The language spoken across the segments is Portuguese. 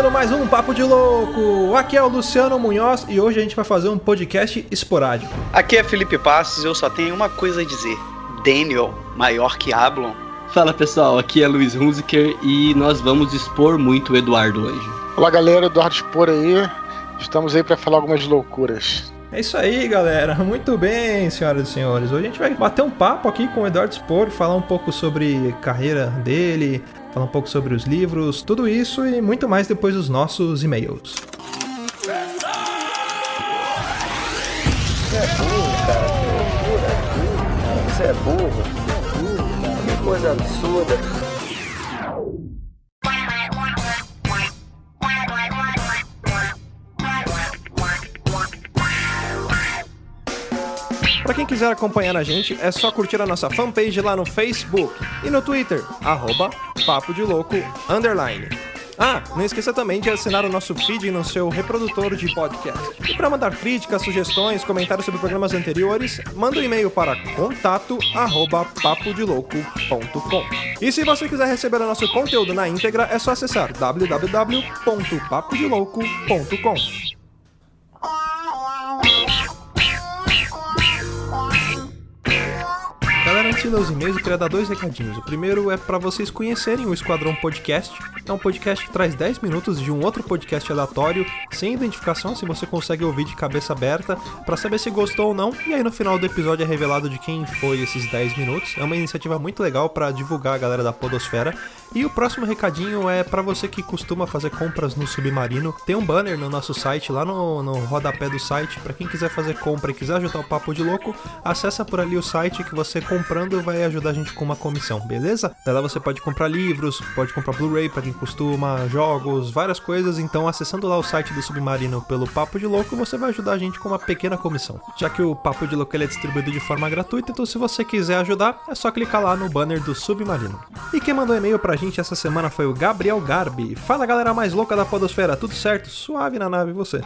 Começando mais um Papo de Louco. Aqui é o Luciano Munhoz e hoje a gente vai fazer um podcast esporádico. Aqui é Felipe Passos, eu só tenho uma coisa a dizer. Daniel, maior que Ablon. Fala pessoal, aqui é Luiz Hunziker e nós vamos expor muito o Eduardo hoje. Olá galera, Eduardo Expor aí. Estamos aí para falar algumas loucuras. É isso aí, galera. Muito bem, senhoras e senhores. Hoje a gente vai bater um papo aqui com o Eduardo Spor, falar um pouco sobre a carreira dele, falar um pouco sobre os livros, tudo isso e muito mais depois dos nossos e-mails. Você é burro, cara. Você é burro. Você é burro. Que coisa absurda. Para quem quiser acompanhar a gente, é só curtir a nossa fanpage lá no Facebook e no Twitter, arroba Papo de Louco, underline. Ah, não esqueça também de assinar o nosso feed no seu reprodutor de podcast. E para mandar críticas, sugestões, comentários sobre programas anteriores, manda um e-mail para contato@papodelouco.com. E se você quiser receber o nosso conteúdo na íntegra, é só acessar www.papodelouco.com. antes de ler os e-mails, eu queria dar dois recadinhos. O primeiro é para vocês conhecerem o Esquadrão Podcast. É um podcast que traz 10 minutos de um outro podcast aleatório, sem identificação, se você consegue ouvir de cabeça aberta, para saber se gostou ou não. E aí no final do episódio é revelado de quem foi esses 10 minutos. É uma iniciativa muito legal para divulgar a galera da Podosfera. E o próximo recadinho é para você que costuma fazer compras no Submarino. Tem um banner no nosso site, lá no, no rodapé do site. Para quem quiser fazer compra e quiser ajudar o Papo de Louco, acessa por ali o site que você comprando vai ajudar a gente com uma comissão, beleza? Daí lá você pode comprar livros, pode comprar Blu-ray para quem costuma, jogos, várias coisas. Então, acessando lá o site do Submarino pelo Papo de Louco, você vai ajudar a gente com uma pequena comissão. Já que o Papo de Louco é distribuído de forma gratuita, então se você quiser ajudar, é só clicar lá no banner do Submarino. E quem mandou e-mail pra gente essa semana foi o Gabriel Garbi. Fala galera mais louca da Podosfera, tudo certo? Suave na nave você.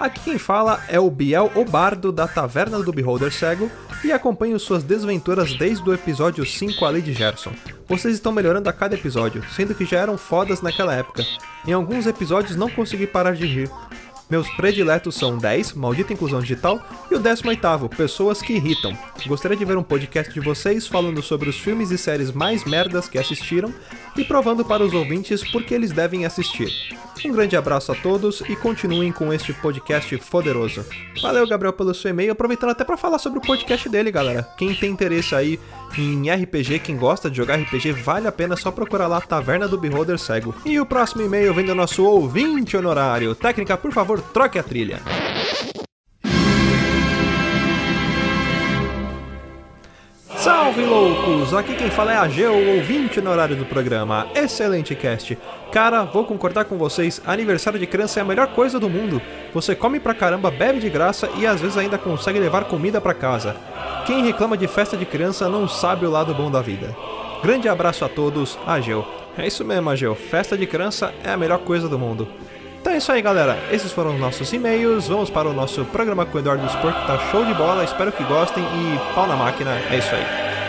Aqui quem fala é o Biel Obardo da Taverna do Beholder Cego e acompanho suas desventuras desde o episódio 5 ali de Gerson. Vocês estão melhorando a cada episódio, sendo que já eram fodas naquela época. Em alguns episódios não consegui parar de rir. Meus prediletos são 10, Maldita Inclusão Digital, e o 18, Pessoas que Irritam. Gostaria de ver um podcast de vocês falando sobre os filmes e séries mais merdas que assistiram e provando para os ouvintes por que eles devem assistir. Um grande abraço a todos e continuem com este podcast poderoso. Valeu, Gabriel, pelo seu e-mail. Aproveitando até para falar sobre o podcast dele, galera. Quem tem interesse aí em RPG, quem gosta de jogar RPG, vale a pena só procurar lá Taverna do Beholder Cego. E o próximo e-mail vem do nosso ouvinte honorário. Técnica, por favor, troque a trilha. Salve loucos! Aqui quem fala é a Geo, ouvinte no horário do programa. Excelente cast. Cara, vou concordar com vocês, aniversário de criança é a melhor coisa do mundo. Você come pra caramba, bebe de graça e às vezes ainda consegue levar comida pra casa. Quem reclama de festa de criança não sabe o lado bom da vida. Grande abraço a todos, Ageu. É isso mesmo, Ageu. Festa de criança é a melhor coisa do mundo. Então é isso aí, galera. Esses foram os nossos e-mails. Vamos para o nosso programa com o Eduardo Sport, que tá show de bola. Espero que gostem e pau na máquina. É isso aí.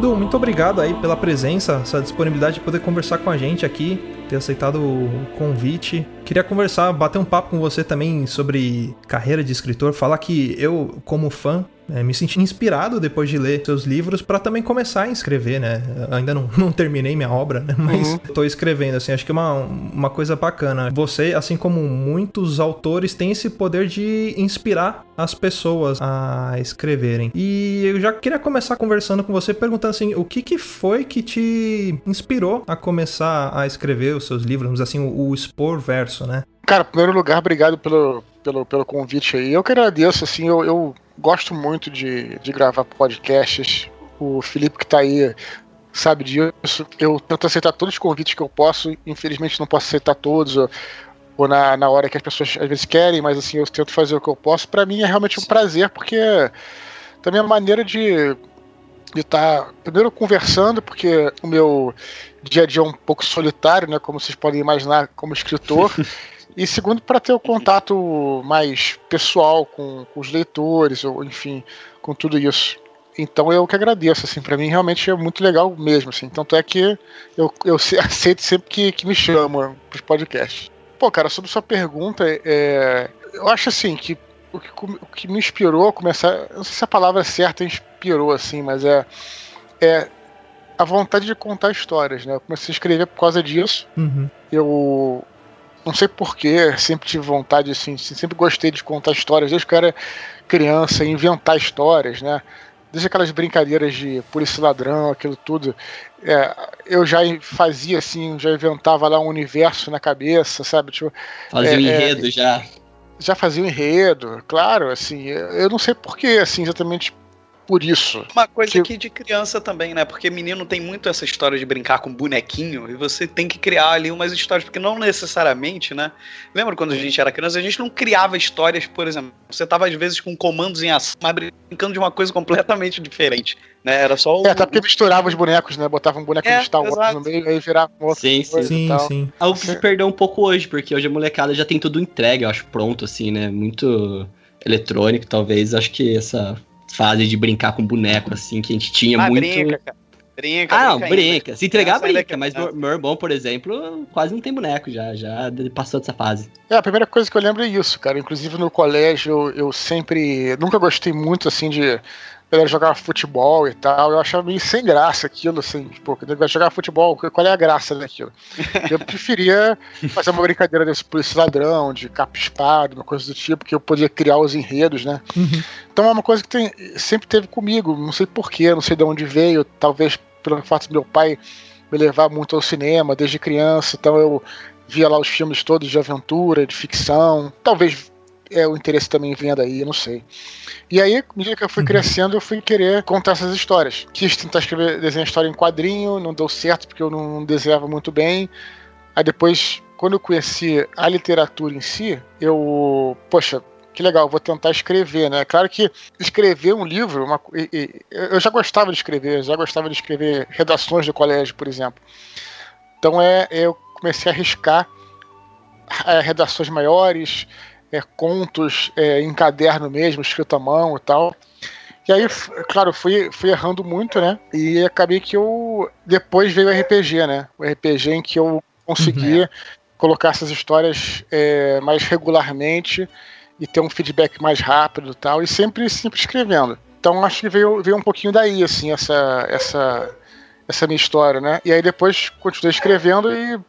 Du, muito obrigado aí pela presença, essa disponibilidade de poder conversar com a gente aqui, ter aceitado o convite. Queria conversar, bater um papo com você também sobre carreira de escritor, falar que eu, como fã, É, me senti inspirado depois de ler seus livros para também começar a escrever, né? Ainda não, não terminei minha obra, né? Mas Uhum. tô escrevendo, assim, acho que é uma, uma coisa bacana. Você, assim como muitos autores, tem esse poder de inspirar as pessoas a escreverem. E eu já queria começar conversando com você, perguntando assim, o que que foi que te inspirou a começar a escrever os seus livros, assim, o, o expor verso, né? Cara, em primeiro lugar, obrigado pelo, pelo, pelo convite aí. Eu que agradeço, assim, eu, eu gosto muito de, de gravar podcasts. O Felipe que tá aí sabe disso. Eu tento aceitar todos os convites que eu posso. Infelizmente não posso aceitar todos, ou, ou na, na hora que as pessoas às vezes querem, mas assim, eu tento fazer o que eu posso. Pra mim é realmente um prazer, porque também é uma maneira de de estar primeiro conversando, porque o meu dia a dia é um pouco solitário, né, como vocês podem imaginar, como escritor. E segundo, para ter o contato mais pessoal com, com os leitores, ou enfim, com tudo isso. Então eu que agradeço, assim, para mim realmente é muito legal mesmo, assim. Tanto é que eu, eu aceito sempre que, que me chamam pros podcasts. Pô, cara, sobre sua pergunta, é, eu acho assim que o que, o que me inspirou a começar, não sei se a palavra certa inspirou, assim, mas é, é a vontade de contar histórias, né? Eu comecei a escrever por causa disso Uhum. eu não sei porquê, sempre tive vontade, assim, sempre gostei de contar histórias, desde que eu era criança, inventar histórias, né? Desde aquelas brincadeiras de polícia ladrão, aquilo tudo. É, eu já fazia assim, já inventava lá um universo na cabeça, sabe? Tipo, Fazer É, um é, enredo já. já fazia um enredo, claro, assim, eu não sei porquê, assim, exatamente por isso. Uma coisa Que- que de criança também, né? Porque menino tem muito essa história de brincar com bonequinho e você tem que criar ali umas histórias, porque não necessariamente, né? Lembra quando a gente era criança, a gente não criava histórias, por exemplo, você tava às vezes com comandos em ação, mas brincando de uma coisa completamente diferente, né? Era só o... É, até porque misturava os bonecos, né? Botava um boneco É, Wars exato. no meio, aí virava um outro Sim, sim. e Sim, tal. sim. Algo que se perdeu um pouco hoje, porque hoje a molecada já tem tudo entregue, eu acho, pronto, assim, né? Muito eletrônico, talvez. Acho que essa fase de brincar com boneco, assim, que a gente tinha Ah, muito. brinca, cara. Brinca, Ah, ainda. brinca. Se entregar, é brinca. Mas meu, meu irmão, por exemplo, quase não tem boneco já. Já passou dessa fase. É, a primeira coisa que eu lembro é isso, cara. Inclusive no colégio eu sempre. Nunca gostei muito assim de. Galera jogar futebol e tal, eu achava meio sem graça aquilo, assim, tipo, de jogar futebol, qual é a graça daquilo? Eu preferia fazer uma brincadeira desse polícia ladrão, de capa espada, uma coisa do tipo, que eu podia criar os enredos, né? Uhum. Então é uma coisa que tem- sempre teve comigo, não sei porquê, não sei de onde veio, talvez pelo fato do meu pai me levar muito ao cinema desde criança, então eu via lá os filmes todos de aventura, de ficção, talvez é, o interesse também vinha daí, eu não sei. E aí, à medida que eu fui Uhum. crescendo, eu fui querer contar essas histórias. Quis tentar escrever, desenhar história em quadrinho, não deu certo porque eu não desenhava muito bem. Aí depois, quando eu conheci a literatura em si, eu, poxa, que legal, vou tentar escrever, né? Claro que escrever um livro, uma e- e- eu já gostava de escrever, já gostava de escrever redações do colégio, por exemplo. Então é, eu comecei a arriscar é, redações maiores, é, contos é, em caderno mesmo, escrito à mão e tal. E aí, claro, fui, fui errando muito, né? E acabei que eu. Depois veio o RPG, né? O RPG em que eu conseguia colocar essas histórias é, mais regularmente e ter um feedback mais rápido e tal, e sempre, sempre escrevendo. Então acho que veio, veio um pouquinho daí, assim, essa, essa, essa minha história, né? E aí depois continuei escrevendo e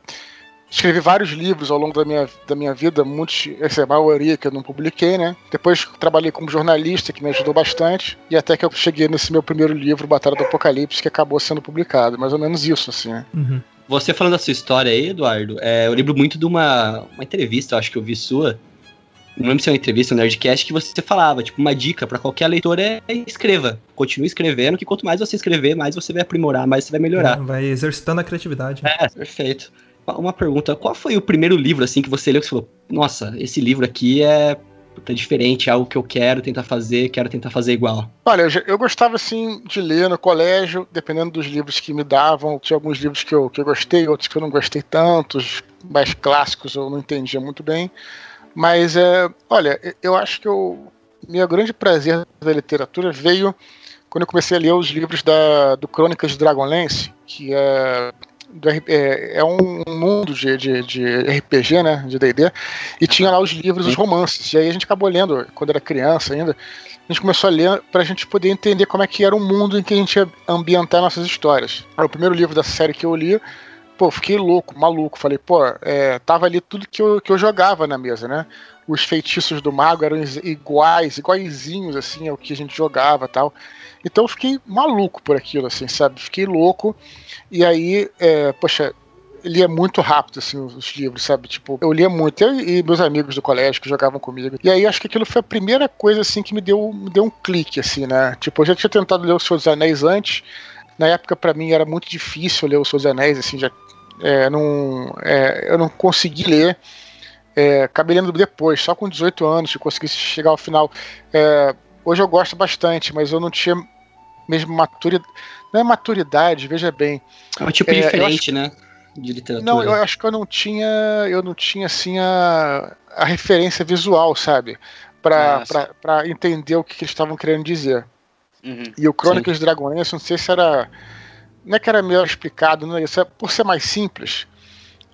escrevi vários livros ao longo da minha, da minha vida, muitos, essa é a maioria que eu não publiquei, né? Depois trabalhei como jornalista, que me ajudou bastante, e até que eu cheguei nesse meu primeiro livro, Batalha do Apocalipse, que acabou sendo publicado. Mais ou menos isso, assim, né? Uhum. Você falando da sua história aí, Eduardo, é, eu lembro muito de uma, uma entrevista, eu acho que eu vi sua. Não lembro se é uma entrevista, um Nerdcast, que você falava, tipo, uma dica pra qualquer leitor é escreva. Continue escrevendo, que quanto mais você escrever, mais você vai aprimorar, mais você vai melhorar. Vai exercitando a criatividade. É, perfeito. Uma pergunta, qual foi o primeiro livro, assim, que você leu que você falou, nossa, esse livro aqui é, é diferente, é algo que eu quero tentar fazer, quero tentar fazer igual. Olha, eu, eu gostava assim de ler no colégio, dependendo dos livros que me davam. Tinha alguns livros que eu, que eu gostei, outros que eu não gostei tanto, os mais clássicos eu não entendia muito bem. Mas, é, olha, eu- acho que eu, meu grande prazer da literatura veio quando eu comecei a ler os livros da, do Crônicas de Dragonlance, que é, do é, é um mundo de, de, de RPG, né, de D&D, e tinha lá os livros, os romances. E aí a gente acabou lendo, quando era criança ainda, a gente começou a ler pra gente poder entender como é que era o mundo em que a gente ia ambientar nossas histórias. Era o primeiro livro da série que eu li, pô, fiquei louco, maluco. Falei, pô, é, tava ali tudo que eu, que eu jogava na mesa, né? Os feitiços do mago eram iguais, iguaizinhos, assim, ao que a gente jogava tal. Então eu fiquei maluco por aquilo, assim, sabe? Fiquei louco. E aí, é, poxa, lia muito rápido, assim, os livros, sabe? Tipo, eu lia muito. Eu e meus amigos do colégio que jogavam comigo. E aí, acho que aquilo foi a primeira coisa, assim, que me deu, me deu um clique, assim, né? Tipo, eu já tinha tentado ler O Senhor dos Anéis antes. Na época, para mim, era muito difícil ler O Senhor dos Anéis, assim, já. É, não, é, eu não consegui ler. É, acabei lendo depois, só com 18 anos, que consegui chegar ao final. É, hoje eu gosto bastante, mas eu não tinha mesmo maturidade. Não é maturidade, veja bem. É um tipo É, eu diferente, né? De literatura. Não, eu acho que eu não tinha, eu não tinha assim a, a referência visual, sabe? Pra, Ah, entender o que, que eles estavam querendo dizer. Uhum. E o Crônicas de Dragonlance, não sei se era. Não é que era melhor explicado, não é isso. É, por ser mais simples,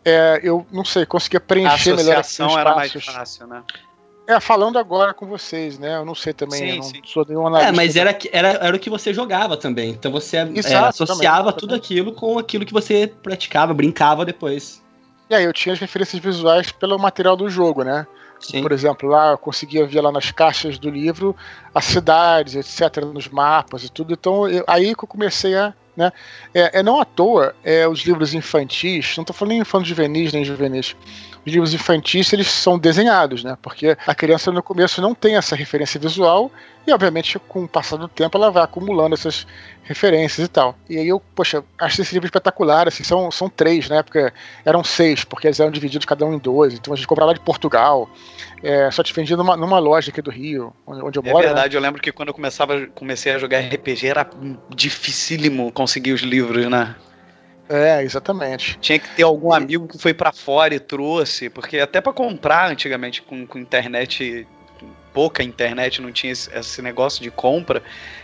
é, eu não sei, conseguia A preencher melhor associação os era mais fácil, né? É, falando agora com vocês, né? Eu não sei também, Sim, eu não sim. sou nenhum analista. É, mas era, que- era, era o que você jogava também. Então você é, Exato, associava também, tudo também. aquilo com aquilo que você praticava, brincava depois. E aí eu tinha as referências visuais pelo material do jogo, né? Sim. Por exemplo, lá eu conseguia ver lá nas caixas do livro as cidades, etc., nos mapas e tudo. Então, eu- aí que eu comecei a. Né, é, é não à toa, é, os livros infantis, não estou falando nem infantos juvenis nem juvenis, livros infantis eles são desenhados, né? Porque a criança no começo não tem essa referência visual e, obviamente, com o passar do tempo, ela vai acumulando essas referências e tal. E aí eu, poxa, acho esse livro espetacular, assim, são, são três, na época eram seis, porque eles eram divididos cada um em dois, então a gente comprava lá de Portugal, é, só te vendia numa, numa loja aqui do Rio, onde, onde eu É moro. né? verdade, eu lembro que quando eu começava, comecei a jogar RPG era dificílimo conseguir os livros, né? É, exatamente. Tinha que ter algum amigo que foi pra fora e trouxe, porque até pra comprar antigamente com, com internet, com pouca internet, não tinha esse, esse negócio de compra,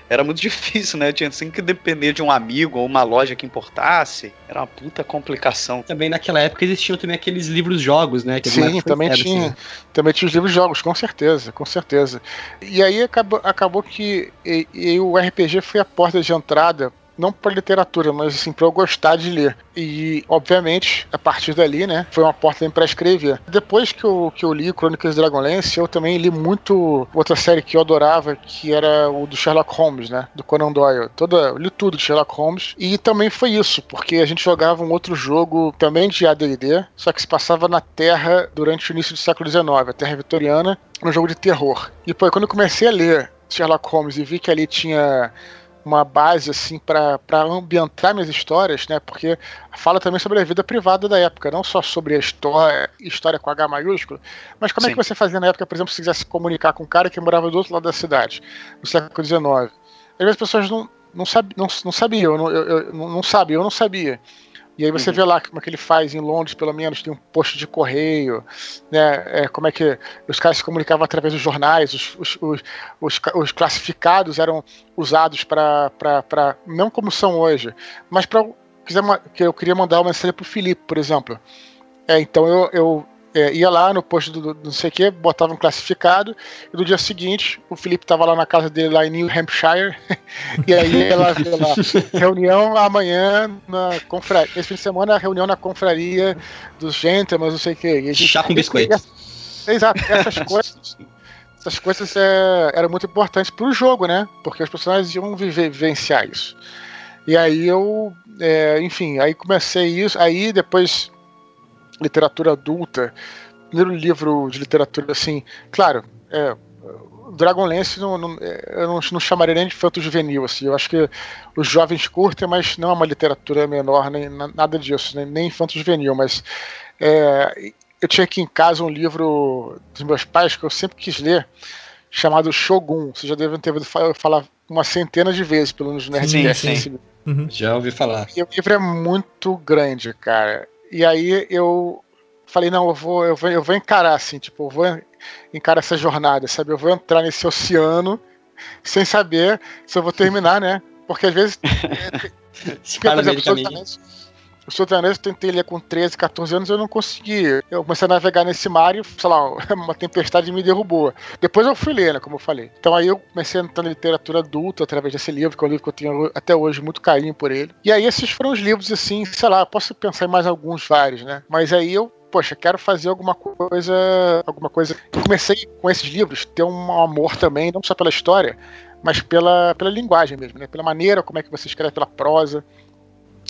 era muito difícil, né? Tinha sempre que depender de um amigo ou uma loja que importasse. Era uma puta complicação. Também naquela época existiam também aqueles livros jogos, né? que Sim, também febre, tinha. assim. Também tinha os livros jogos, com certeza, com certeza. E aí acabou, acabou que e- e o RPG foi a porta de entrada, não para literatura, mas assim, para eu gostar de ler. E, obviamente, a partir dali, né, foi uma porta para escrever. Depois que eu, que eu li Crônicas de Dragonlance, eu também li muito outra série que eu adorava, que era o do Sherlock Holmes, né, do Conan Doyle. Toda, eu li tudo de Sherlock Holmes. E também foi isso, porque a gente jogava um outro jogo também de AD&D, só que se passava na Terra durante o início do século XIX, a Terra Vitoriana, um jogo de terror. E pô, quando eu comecei a ler Sherlock Holmes e vi que ali tinha uma base assim para ambientar minhas histórias, né? Porque fala também sobre a vida privada da época, não só sobre a história, história com H maiúsculo, mas como é Sim. que você fazia na época, por exemplo, se quisesse se comunicar com um cara que morava do outro lado da cidade, no século XIX. Às vezes as pessoas não, não, sabi, não, não sabiam, eu não, eu, eu, não, não sabiam, eu não sabia. E aí você Uhum. vê lá como é que ele faz em Londres, pelo menos, tem um posto de correio, né? É, como é que os caras se comunicavam através dos jornais, os, os, os, os, os classificados eram usados para não como são hoje, mas para que eu queria mandar uma mensagem pro Felipe, por exemplo. É, então eu, eu é, ia lá no posto do, do não sei o que, botava um classificado, e no dia seguinte o Felipe estava lá na casa dele lá em New Hampshire, e aí ela lá, reunião amanhã na confraria, esse fim de semana reunião na confraria dos gentlemen, não sei o que. Chá com biscoito. Exato, essas coisas. Essas coisas é, eram muito importantes pro jogo, né? Porque os personagens iam viver, vivenciar isso. E aí eu, é, enfim, aí comecei isso, aí depois literatura adulta, primeiro livro de literatura assim, claro, é, Dragonlance não, não, é, eu não, não chamaria nem de fanto juvenil, assim, eu acho que os jovens curtem, mas não é uma literatura menor, nem na- nada disso, nem, nem infanto juvenil, mas é, eu tinha aqui em casa um livro dos meus pais que eu sempre quis ler, chamado Shogun. Vocês já devem ter ouvido fa- falar uma centena de vezes, pelo menos no Nerdcast. sim. livro. Uhum. Já ouvi falar. E o livro é muito grande, cara. E aí eu falei, não, eu vou, eu vou, eu vou encarar, assim, tipo, eu vou encarar essa jornada, sabe? Eu vou entrar nesse oceano sem saber se eu vou terminar, né? Porque às vezes porque, por exemplo, do O Anéis eu tentei ler com 13, 14 anos eu não consegui. Eu comecei a navegar nesse mar e, sei lá, uma tempestade me derrubou. Depois eu fui ler, né, como eu falei. Então aí eu comecei a entrar na literatura adulta através desse livro, que é um livro que eu tenho até hoje muito carinho por ele. E aí esses foram os livros, assim, sei lá, posso pensar em mais alguns vários, né? Mas aí eu poxa, quero fazer alguma coisa, alguma coisa. Eu comecei com esses livros ter um amor também, não só pela história, mas pela, pela linguagem mesmo, né? Pela maneira como é que você escreve, pela prosa.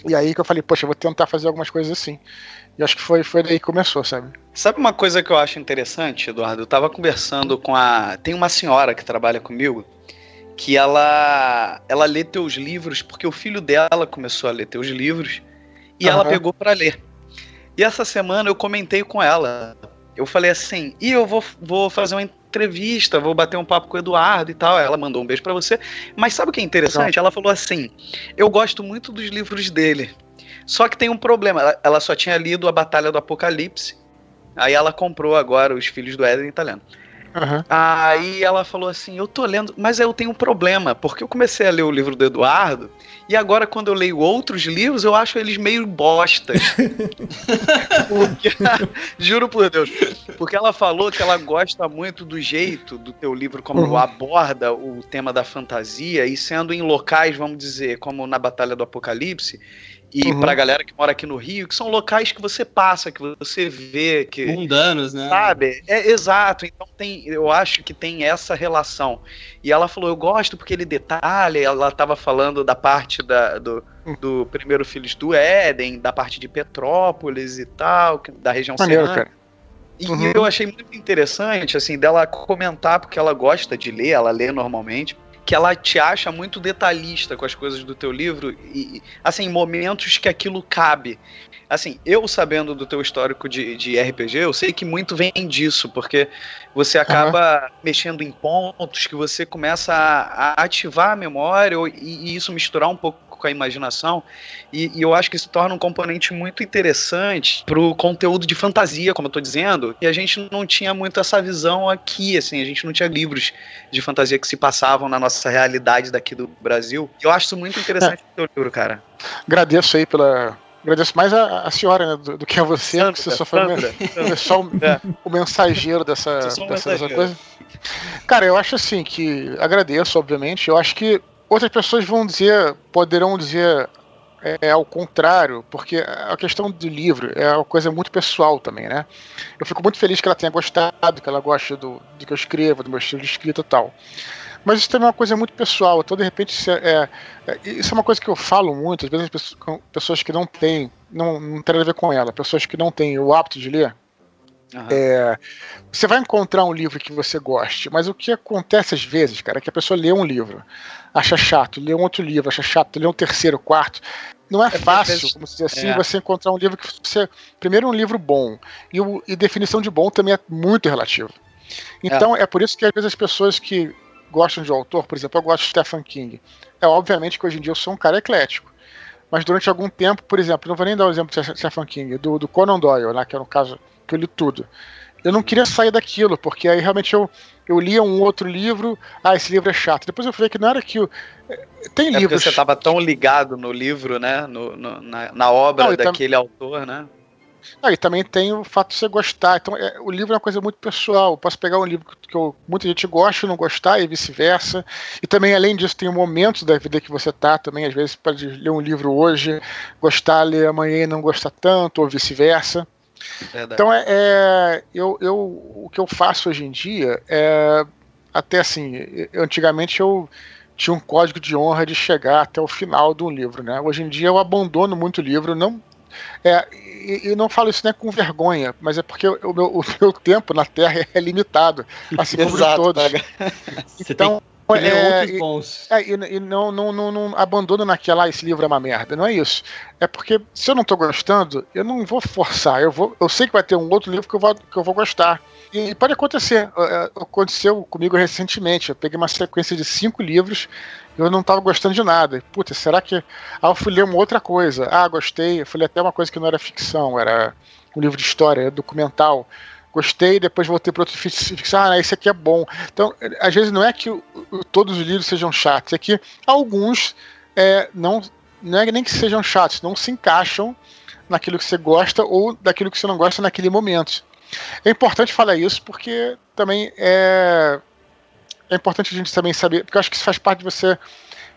E aí que eu falei, poxa, eu vou tentar fazer algumas coisas assim. E acho que foi, foi daí que começou, sabe? Sabe uma coisa que eu acho interessante, Eduardo? Eu tava conversando com a. Tem uma senhora que trabalha comigo que ela ela lê teus livros porque o filho dela começou a ler teus livros e uhum. ela pegou para ler. E essa semana eu comentei com ela. Eu falei assim, e eu vou, vou fazer uma entrevista, vou bater um papo com o Eduardo e tal. Ela mandou um beijo para você. Mas sabe o que é interessante? Ela falou assim: eu gosto muito dos livros dele. Só que tem um problema. Ela, ela só tinha lido a Batalha do Apocalipse. Aí ela comprou agora Os Filhos do Éden italiano. Uhum. Aí ela falou assim: Eu tô lendo, mas eu tenho um problema, porque eu comecei a ler o livro do Eduardo, e agora quando eu leio outros livros, eu acho eles meio bostas. porque, juro por Deus. Porque ela falou que ela gosta muito do jeito do teu livro, como uhum. aborda o tema da fantasia, e sendo em locais, vamos dizer, como na Batalha do Apocalipse e uhum. pra galera que mora aqui no Rio, que são locais que você passa, que você vê, que. Mundanos, né? Sabe? É exato. Então tem, eu acho que tem essa relação. E ela falou, eu gosto porque ele detalha, ela estava falando da parte da, do, do primeiro Filhos do Éden, da parte de Petrópolis e tal, da região Maneiro, cara. E uhum. eu achei muito interessante, assim, dela comentar, porque ela gosta de ler, ela lê normalmente que ela te acha muito detalhista com as coisas do teu livro e, assim, momentos que aquilo cabe. Assim, eu sabendo do teu histórico de, de RPG, eu sei que muito vem disso, porque você acaba uhum. mexendo em pontos que você começa a, a ativar a memória e, e, isso misturar um pouco com a imaginação. E, e, eu acho que isso torna um componente muito interessante pro conteúdo de fantasia, como eu tô dizendo. E a gente não tinha muito essa visão aqui, assim, a gente não tinha livros de fantasia que se passavam na nossa realidade daqui do Brasil. Eu acho isso muito interessante é. no teu livro, cara. Agradeço aí pela, Agradeço mais a, a senhora né, do, do, que a você, Sandra, porque você só foi Sandra, só o, é. o mensageiro dessa, dessa, dessa coisa. Cara, eu acho assim que agradeço, obviamente. Eu acho que Outras pessoas vão dizer, poderão dizer é, ao contrário, porque a questão do livro é uma coisa muito pessoal também, né? Eu fico muito feliz que ela tenha gostado, que ela goste do, do que eu escrevo, do meu estilo de escrita e tal. Mas isso também é uma coisa muito pessoal. Então, de repente, isso é, é, isso é uma coisa que eu falo muito. Às vezes, pessoas que não têm, não, não tem nada a ver com ela, pessoas que não têm o hábito de ler, Uhum. É, você vai encontrar um livro que você goste, mas o que acontece às vezes, cara, é que a pessoa lê um livro, acha chato, lê um outro livro, acha chato, lê um terceiro, quarto. Não é, é fácil, como dizer assim, é. você encontrar um livro que você. Primeiro, um livro bom. E, o, e definição de bom também é muito relativo. Então, é. é por isso que às vezes as pessoas que gostam de um autor, por exemplo, eu gosto de Stephen King. É obviamente que hoje em dia eu sou um cara eclético. Mas durante algum tempo, por exemplo, não vou nem dar o exemplo de Stephen King, do, do Conan Doyle, né, que é no caso li tudo. Eu não queria sair daquilo, porque aí realmente eu, eu lia um outro livro, ah, esse livro é chato. Depois eu falei que não era que. Eh, tem é livros. Você estava tão ligado no livro, né? No, no na, na, obra não, daquele tam... autor, né? Ah, e também tem o fato de você gostar. Então, é, o livro é uma coisa muito pessoal. Eu posso pegar um livro que eu, muita gente gosta e não gostar, e vice-versa. E também, além disso, tem momentos da vida que você tá também. Às vezes, pode ler um livro hoje, gostar, ler amanhã e não gostar tanto, ou vice-versa. Verdade. Então é, é, eu, eu o que eu faço hoje em dia é até assim, antigamente eu tinha um código de honra de chegar até o final de um livro, né? Hoje em dia eu abandono muito livro, não é, e, e não falo isso né, com vergonha, mas é porque o meu, o meu tempo na Terra é limitado, assim como de todos. Então, é, outros bons. É, e, e não, não, não, não abandono naquela, ah, esse livro é uma merda. Não é isso. É porque se eu não tô gostando, eu não vou forçar. Eu, vou, eu sei que vai ter um outro livro que eu vou, que eu vou gostar. E pode acontecer. É, aconteceu comigo recentemente. Eu peguei uma sequência de cinco livros e eu não estava gostando de nada. Putz, será que. Ah, eu fui ler uma outra coisa. Ah, gostei. Eu fui ler até uma coisa que não era ficção, era um livro de história, documental gostei, depois voltei para outro ficção, ah, esse aqui é bom. Então, às vezes não é que todos os livros sejam chatos, é que alguns é, não, não é nem que sejam chatos, não se encaixam naquilo que você gosta ou daquilo que você não gosta naquele momento. É importante falar isso porque também é, é importante a gente também saber, porque eu acho que isso faz parte de você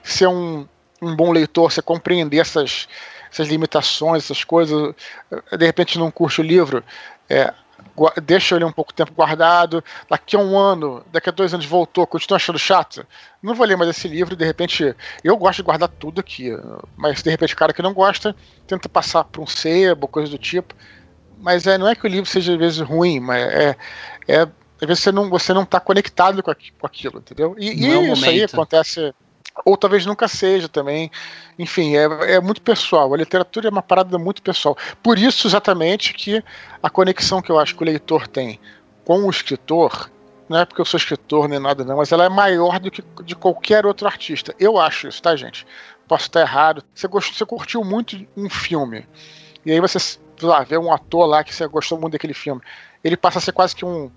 ser um, um bom leitor, você compreender essas, essas limitações, essas coisas. De repente não curte o livro, é, deixa ele um pouco tempo guardado, daqui a um ano, daqui a dois anos voltou, continua achando chato, não vou ler mais esse livro, de repente, eu gosto de guardar tudo aqui, mas de repente o cara que não gosta, tenta passar por um sebo, coisa do tipo, mas é, não é que o livro seja às vezes ruim, mas é, é às vezes você não, você não tá conectado com, aquilo, entendeu? E, e é isso momento. aí acontece ou talvez nunca seja também. Enfim, é, é muito pessoal. A literatura é uma parada muito pessoal. Por isso, exatamente, que a conexão que eu acho que o leitor tem com o escritor, não é porque eu sou escritor nem nada, não, mas ela é maior do que de qualquer outro artista. Eu acho isso, tá, gente? Posso estar errado. Você, gostou, você curtiu muito um filme, e aí você lá, vê um ator lá que você gostou muito daquele filme. Ele passa a ser quase que um.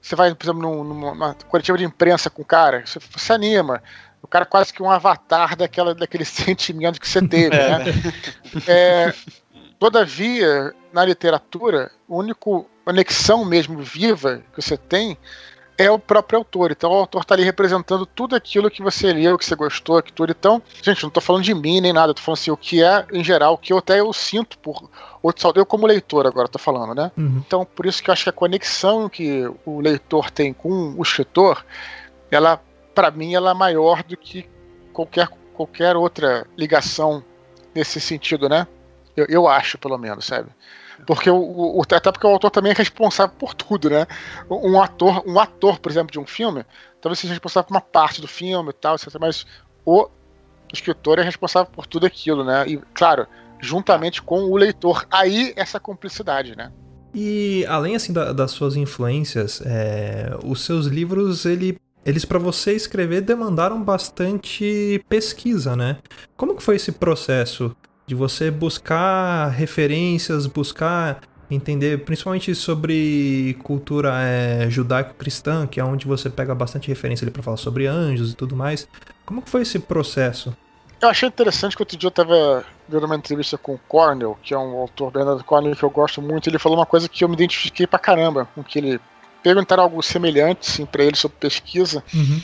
Você vai, por exemplo, numa coletiva de imprensa com o cara, você se anima o cara quase que um avatar daquela, daquele sentimento que você teve, é, né? É, todavia, na literatura, a única conexão mesmo viva que você tem é o próprio autor. Então o autor está ali representando tudo aquilo que você leu, que você gostou, que tudo. Então, gente, não estou falando de mim nem nada, estou falando assim, o que é, em geral, o que eu até eu sinto por outros autores. Eu como leitor agora estou falando, né? Uhum. Então, por isso que eu acho que a conexão que o leitor tem com o escritor, ela para mim, ela é maior do que qualquer, qualquer outra ligação nesse sentido, né? Eu, eu acho, pelo menos, sabe? Porque o, o, até porque o autor também é responsável por tudo, né? Um ator, um ator, por exemplo, de um filme, talvez seja responsável por uma parte do filme e tal, etc. Mas o escritor é responsável por tudo aquilo, né? E, claro, juntamente com o leitor. Aí essa cumplicidade, né? E além assim da, das suas influências, é, os seus livros ele eles para você escrever demandaram bastante pesquisa, né? Como que foi esse processo de você buscar referências, buscar entender principalmente sobre cultura é, judaico-cristã, que é onde você pega bastante referência ali para falar sobre anjos e tudo mais. Como que foi esse processo? Eu achei interessante que outro dia eu tava vendo uma entrevista com o Cornell, que é um autor Bernardo Cornell que eu gosto muito, ele falou uma coisa que eu me identifiquei pra caramba com que ele perguntaram algo semelhante assim, para ele sobre pesquisa. Uhum.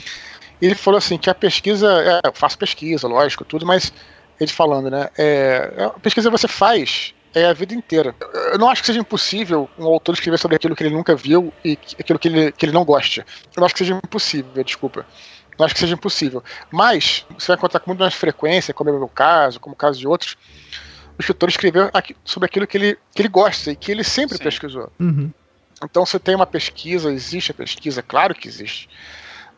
Ele falou assim que a pesquisa, é, eu faço pesquisa, lógico, tudo, mas ele falando, né? É, a pesquisa você faz é a vida inteira. Eu não acho que seja impossível um autor escrever sobre aquilo que ele nunca viu e aquilo que ele, que ele não gosta. Eu não acho que seja impossível, desculpa. Não acho que seja impossível. Mas você vai encontrar com muito mais frequência, como é o meu caso, como o caso de outros, o escritor escreveu sobre aquilo que ele, que ele gosta e que ele sempre Sim. pesquisou. Uhum. Então você tem uma pesquisa, existe a pesquisa, claro que existe,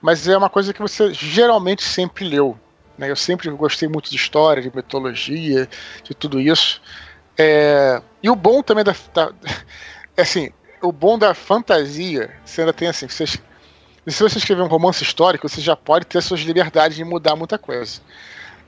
mas é uma coisa que você geralmente sempre leu. Né? Eu sempre gostei muito de história, de mitologia, de tudo isso. É... E o bom também da, da é assim, o bom da fantasia, você ainda tem assim, se você escrever um romance histórico, você já pode ter suas liberdades de mudar muita coisa.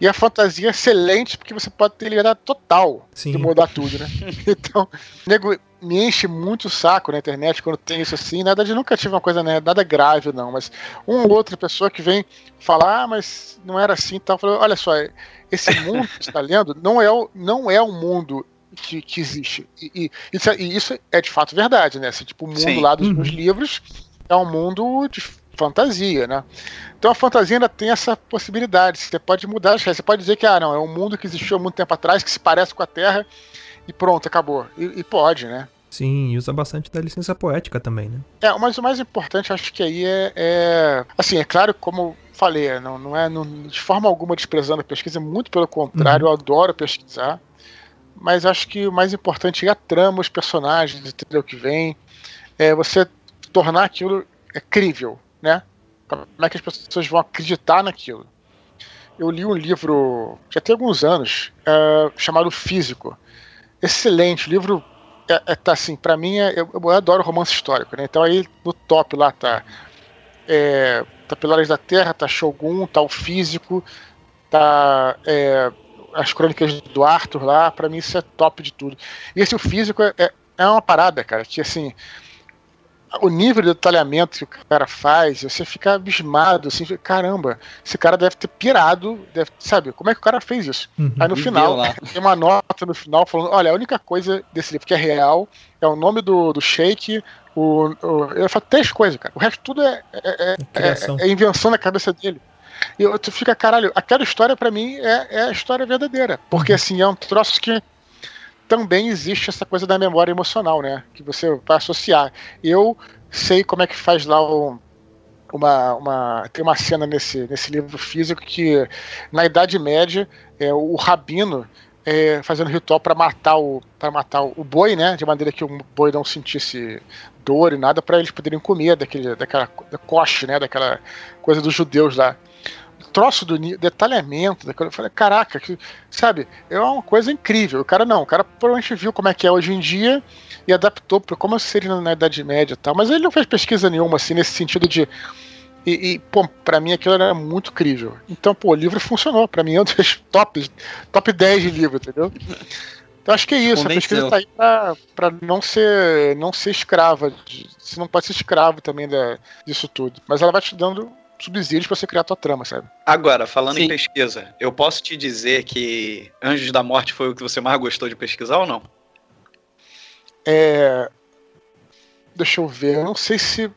E a fantasia é excelente porque você pode ter liberdade total Sim. de mudar tudo, né? Então, nego me enche muito o saco na internet quando tem isso assim. Nada de nunca tive uma coisa né, nada grave, não. Mas uma ou outra pessoa que vem falar, ah, mas não era assim e tal. Falou, olha só, esse mundo que você está lendo não é o, não é o mundo que, que existe. E, e, isso, é, e, isso, é de fato verdade, né? Assim, tipo, o mundo Sim. lá dos, dos uhum. livros é um mundo de fantasia, né? Então a fantasia ainda tem essa possibilidade. Você pode mudar as regras. Você pode dizer que ah, não, é um mundo que existiu há muito tempo atrás, que se parece com a Terra, e pronto, acabou. E, e pode, né? Sim, e usa bastante da licença poética também, né? É, mas o mais importante, acho que aí é. é assim, é claro, como falei, não, não é não, de forma alguma desprezando a pesquisa, muito pelo contrário, uhum. eu adoro pesquisar. Mas acho que o mais importante é a trama, os personagens, entendeu? Que vem. É você tornar aquilo é, crível, né? Como é que as pessoas vão acreditar naquilo? Eu li um livro, já tem alguns anos, é, chamado Físico excelente. Livro é, é, tá assim, para mim, é, eu, eu, adoro romance histórico, né? Então aí no top lá tá. É, tá Pilares da Terra, tá Shogun, tá o Físico, tá é, as crônicas do Arthur lá, para mim isso é top de tudo. E esse o Físico é, é, é uma parada, cara, que assim. O nível de detalhamento que o cara faz, você fica abismado, assim, caramba, esse cara deve ter pirado, deve, sabe, como é que o cara fez isso? Uhum. Aí no final, tem uma nota no final falando, olha, a única coisa desse livro que é real é o nome do, do Shake, o, o, ele fala três coisas, cara, o resto tudo é, é, é, é invenção na cabeça dele. E tu fica, caralho, aquela história para mim é, é a história verdadeira, porque assim, é um troço que também existe essa coisa da memória emocional, né? Que você vai associar. Eu sei como é que faz lá o, uma, uma tem uma cena nesse, nesse livro físico que na Idade Média é, o rabino é, fazendo ritual para matar o para matar o boi, né? De maneira que o boi não sentisse dor e nada para eles poderem comer daquele daquela da coche, né? Daquela coisa dos judeus lá troço do detalhamento daquilo. Eu falei, caraca, que, sabe, é uma coisa incrível. O cara não, o cara provavelmente viu como é que é hoje em dia e adaptou para como seria na Idade Média e tal. Mas ele não fez pesquisa nenhuma, assim, nesse sentido de. E, e pô, pra mim aquilo era muito incrível. Então, pô, o livro funcionou. Pra mim é um dos top, top 10 de livro, entendeu? Então acho que é isso, Convenceu. a pesquisa tá aí pra, pra não ser não ser escrava. De, você não pode ser escravo também da, disso tudo. Mas ela vai te dando subsídios para você criar a tua trama, sabe? Agora, falando Sim. em pesquisa, eu posso te dizer que Anjos da Morte foi o que você mais gostou de pesquisar ou não? É. Deixa eu ver, eu não sei se.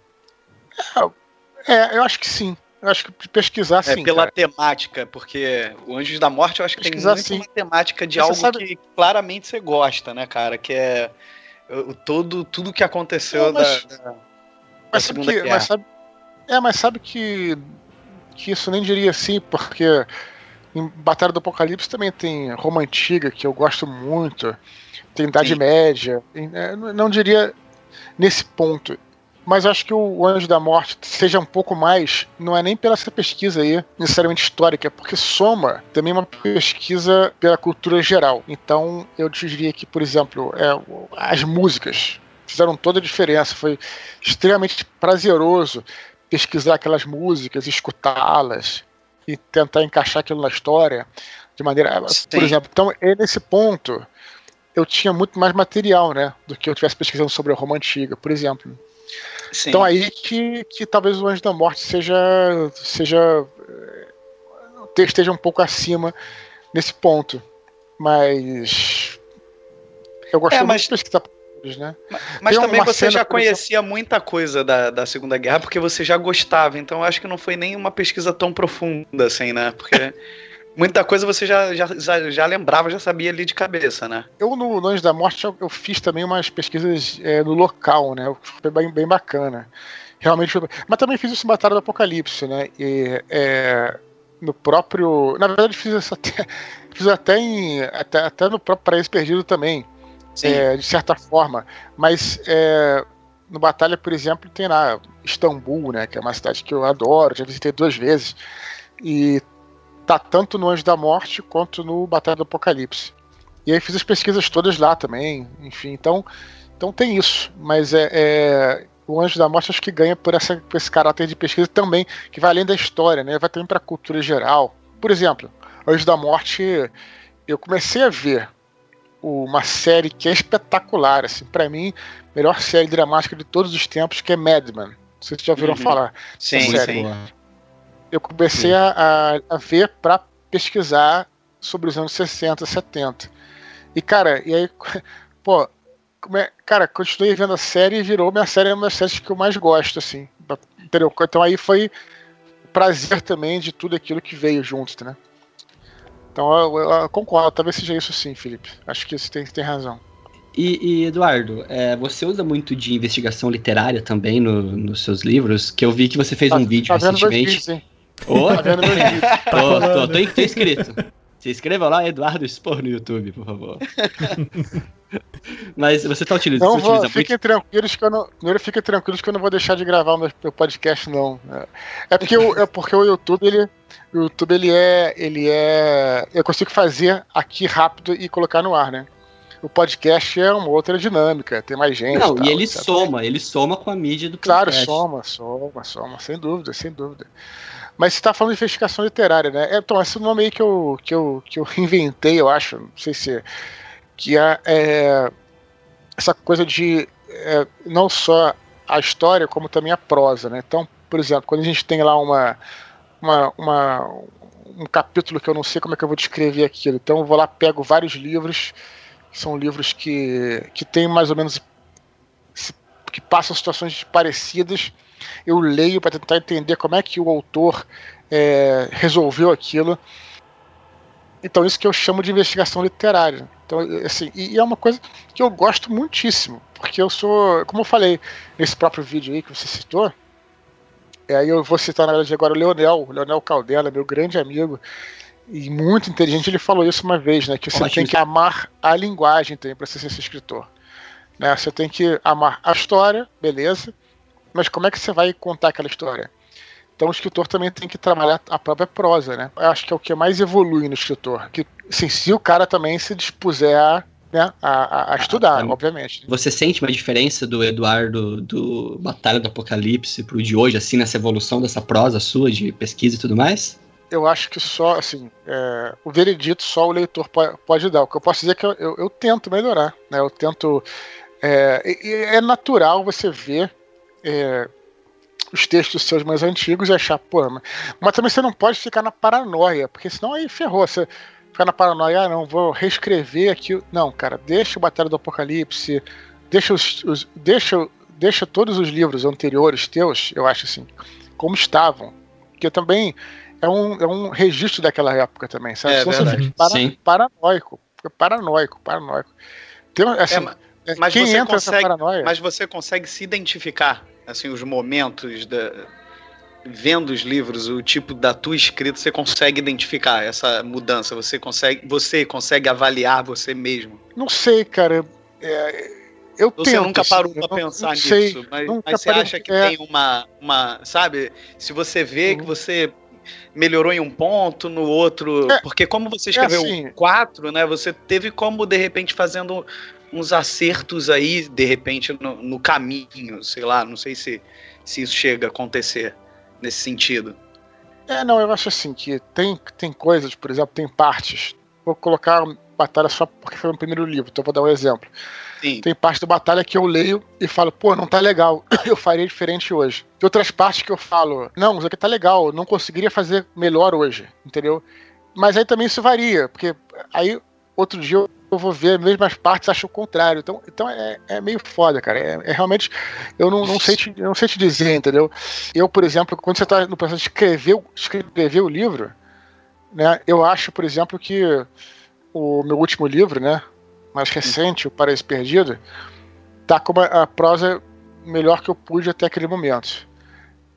É, é eu acho que sim. Eu acho que pesquisar é sim. É pela cara. temática, porque o Anjos da Morte eu acho que pesquisar, tem muito sim. uma temática de algo sabe... que claramente você gosta, né, cara? Que é o, todo, tudo que aconteceu não, mas, da, da, mas, Segunda que, Guerra. Mas sabe, é, mas sabe que, que isso nem diria assim, porque em Batalha do Apocalipse também tem Roma Antiga, que eu gosto muito, tem Idade Sim. Média, é, não diria nesse ponto. Mas acho que o Anjo da Morte seja um pouco mais, não é nem pela essa pesquisa aí, necessariamente histórica, é porque soma também uma pesquisa pela cultura geral. Então eu diria que, por exemplo, é, as músicas fizeram toda a diferença, foi extremamente prazeroso pesquisar aquelas músicas, escutá-las e tentar encaixar aquilo na história de maneira. Sim. Por exemplo, então, nesse ponto, eu tinha muito mais material, né? Do que eu estivesse pesquisando sobre a Roma Antiga, por exemplo. Sim. Então aí que, que talvez o Anjo da Morte seja. seja eh, esteja um pouco acima nesse ponto. Mas. Eu gosto é, mas... muito de pesquisar né? Mas, mas também você já conhecia muita coisa da, da Segunda Guerra porque você já gostava, então acho que não foi nem uma pesquisa tão profunda assim, né? Porque muita coisa você já, já, já, já, lembrava, já sabia ali de cabeça, né? Eu no Longe da Morte eu, eu fiz também umas pesquisas é, no local, né? Foi bem, bem bacana. Realmente foi... Mas também fiz isso em Batalha do Apocalipse, né? E, é, no próprio. Na verdade, fiz isso até. Fiz até em. Até, até no próprio Paraíso Perdido também é, de certa forma. Mas é, no Batalha, por exemplo, tem lá Istambul, né, que é uma cidade que eu adoro, já visitei duas vezes. E tá tanto no Anjo da Morte quanto no Batalha do Apocalipse. E aí fiz as pesquisas todas lá também, enfim. Então, então tem isso. Mas é, é o Anjo da Morte acho que ganha por, essa, por esse caráter de pesquisa também, que vai além da história, né? Vai também para a cultura geral. Por exemplo, Anjo da Morte, eu comecei a ver uma série que é espetacular, assim, para mim, melhor série dramática de todos os tempos, que é Mad Men. Vocês já ouviram uhum. falar? Sim, sim. Eu comecei a, a, ver para pesquisar sobre os anos 60, 70. E, cara, e aí, pô, é, cara, continuei vendo a série e virou minha série, uma das séries que eu mais gosto, assim. Entendeu? Então aí foi prazer também de tudo aquilo que veio junto, né? Então eu, eu, eu, concordo, talvez seja isso sim, Felipe. Acho que você tem, tem razão. E, e Eduardo, é, você usa muito de investigação literária também no, nos seus livros? Que eu vi que você fez tá, um vídeo tá recentemente. Vídeos, hein? Oh, tá vendo meus vídeos. Tô, tô, tô, tô, tô inscrito. Se inscreva lá, Eduardo Expor no YouTube, por favor. Mas você tá utilizando. Não, vou, fiquem muito... tranquilos que eu não. Primeiro, fiquem tranquilos que eu não vou deixar de gravar o meu, meu podcast, não. É porque, o, é porque o YouTube, ele. O YouTube ele é. ele é. Eu consigo fazer aqui rápido e colocar no ar, né? O podcast é uma outra dinâmica, tem mais gente. Não, tal, e ele soma, ele soma com a mídia do podcast. Claro, soma, soma, soma, sem dúvida, sem dúvida. Mas você está falando de investigação literária, né? É, então, esse nome aí que eu, que eu, que eu inventei, eu acho, não sei se que é, é essa coisa de é, não só a história como também a prosa, né? Então, por exemplo, quando a gente tem lá uma, uma, uma um capítulo que eu não sei como é que eu vou descrever aquilo, então eu vou lá pego vários livros, que são livros que que tem mais ou menos que passam situações parecidas, eu leio para tentar entender como é que o autor é, resolveu aquilo. Então, isso que eu chamo de investigação literária. Então, assim, e, é uma coisa que eu gosto muitíssimo, porque eu sou, como eu falei nesse próprio vídeo aí que você citou, é, aí eu vou citar na verdade agora o Leonel, o Leonel Caldela, meu grande amigo e muito inteligente, ele falou isso uma vez, né, que você Ótimo. tem que amar a linguagem também para ser escritor. Né? Você tem que amar a história, beleza, mas como é que você vai contar aquela história? Então o escritor também tem que trabalhar a própria prosa, né? Eu acho que é o que mais evolui no escritor. Que, assim, se o cara também se dispuser a né, a, a, estudar, ah, obviamente. Você sente uma diferença do Eduardo do Batalha do Apocalipse pro de hoje, assim, nessa evolução dessa prosa sua de pesquisa e tudo mais? Eu acho que só, assim, é, o veredito só o leitor pode, pode, dar. O que eu posso dizer é que eu, eu, eu tento melhorar, né? Eu tento. É, é natural você ver é, os textos seus mais antigos e achar, pô, mas, mas também você não pode ficar na paranoia, porque senão aí ferrou. Você ficar na paranoia, ah, não, vou reescrever aqui. Não, cara, deixa o Batalha do Apocalipse, deixa os, os, deixa, deixa todos os livros anteriores teus, eu acho assim, como estavam. Que também é um, é um registro daquela época também, sabe? É, você fica para, paranoico, paranoico, paranoico. Assim, é, mas, quem você entra consegue, paranoia... mas você consegue se identificar assim, os momentos da, vendo os livros, o tipo da tua escrita, você consegue identificar essa mudança? Você consegue, você consegue avaliar você mesmo? Não sei, cara. É, eu você tento, nunca parou para pensar não nisso, sei, mas, mas, você acha que é... tem uma, uma, sabe? Se você vê uhum. que você melhorou em um ponto, no outro, é, porque como você escreveu é assim, quatro, né? Você teve como de repente fazendo uns acertos aí, de repente, no, no, caminho, sei lá, não sei se, se isso chega a acontecer nesse sentido. É, não, eu acho assim, que tem, tem coisas, por exemplo, tem partes. Vou colocar Batalha só porque foi o primeiro livro, então vou dar um exemplo. Sim. Tem parte da Batalha que eu leio e falo, pô, não tá legal, eu faria diferente hoje. Tem outras partes que eu falo, não, isso aqui tá legal, não conseguiria fazer melhor hoje, entendeu? Mas aí também isso varia, porque aí outro dia eu eu vou ver as mesmas partes acho o contrário. Então, então é, é meio foda, cara. É, é realmente. Eu não, não, sei te, não sei te dizer, entendeu? Eu, por exemplo, quando você está no processo de escrever, escrever o livro, né, eu acho, por exemplo, que o meu último livro, né, mais recente, O Paraíso Perdido, tá com a, a prosa melhor que eu pude até aquele momento.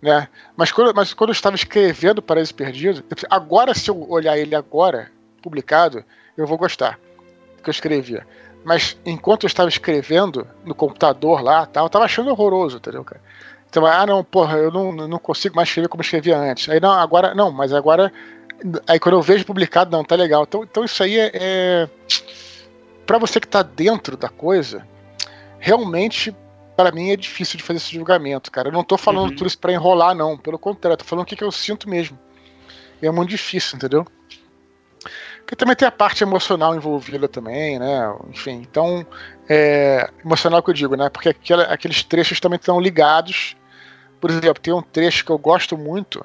Né? Mas, quando, mas quando eu estava escrevendo Paraíso Perdido, agora, se eu olhar ele agora, publicado, eu vou gostar que eu escrevia. Mas enquanto eu estava escrevendo no computador lá, tal, eu estava achando horroroso, entendeu, cara? Então, ah, não, porra, eu não, não consigo mais escrever como eu escrevia antes. Aí, não, agora, não, mas agora. Aí quando eu vejo publicado, não, tá legal. Então, então isso aí é. é para você que tá dentro da coisa, realmente, para mim é difícil de fazer esse julgamento, cara. Eu não tô falando uhum. tudo isso pra enrolar, não. Pelo contrário, tô falando o que, que eu sinto mesmo. E é muito difícil, entendeu? Porque também tem a parte emocional envolvida também, né? Enfim, então. É, emocional que eu digo, né? Porque aquela, aqueles trechos também estão ligados. Por exemplo, tem um trecho que eu gosto muito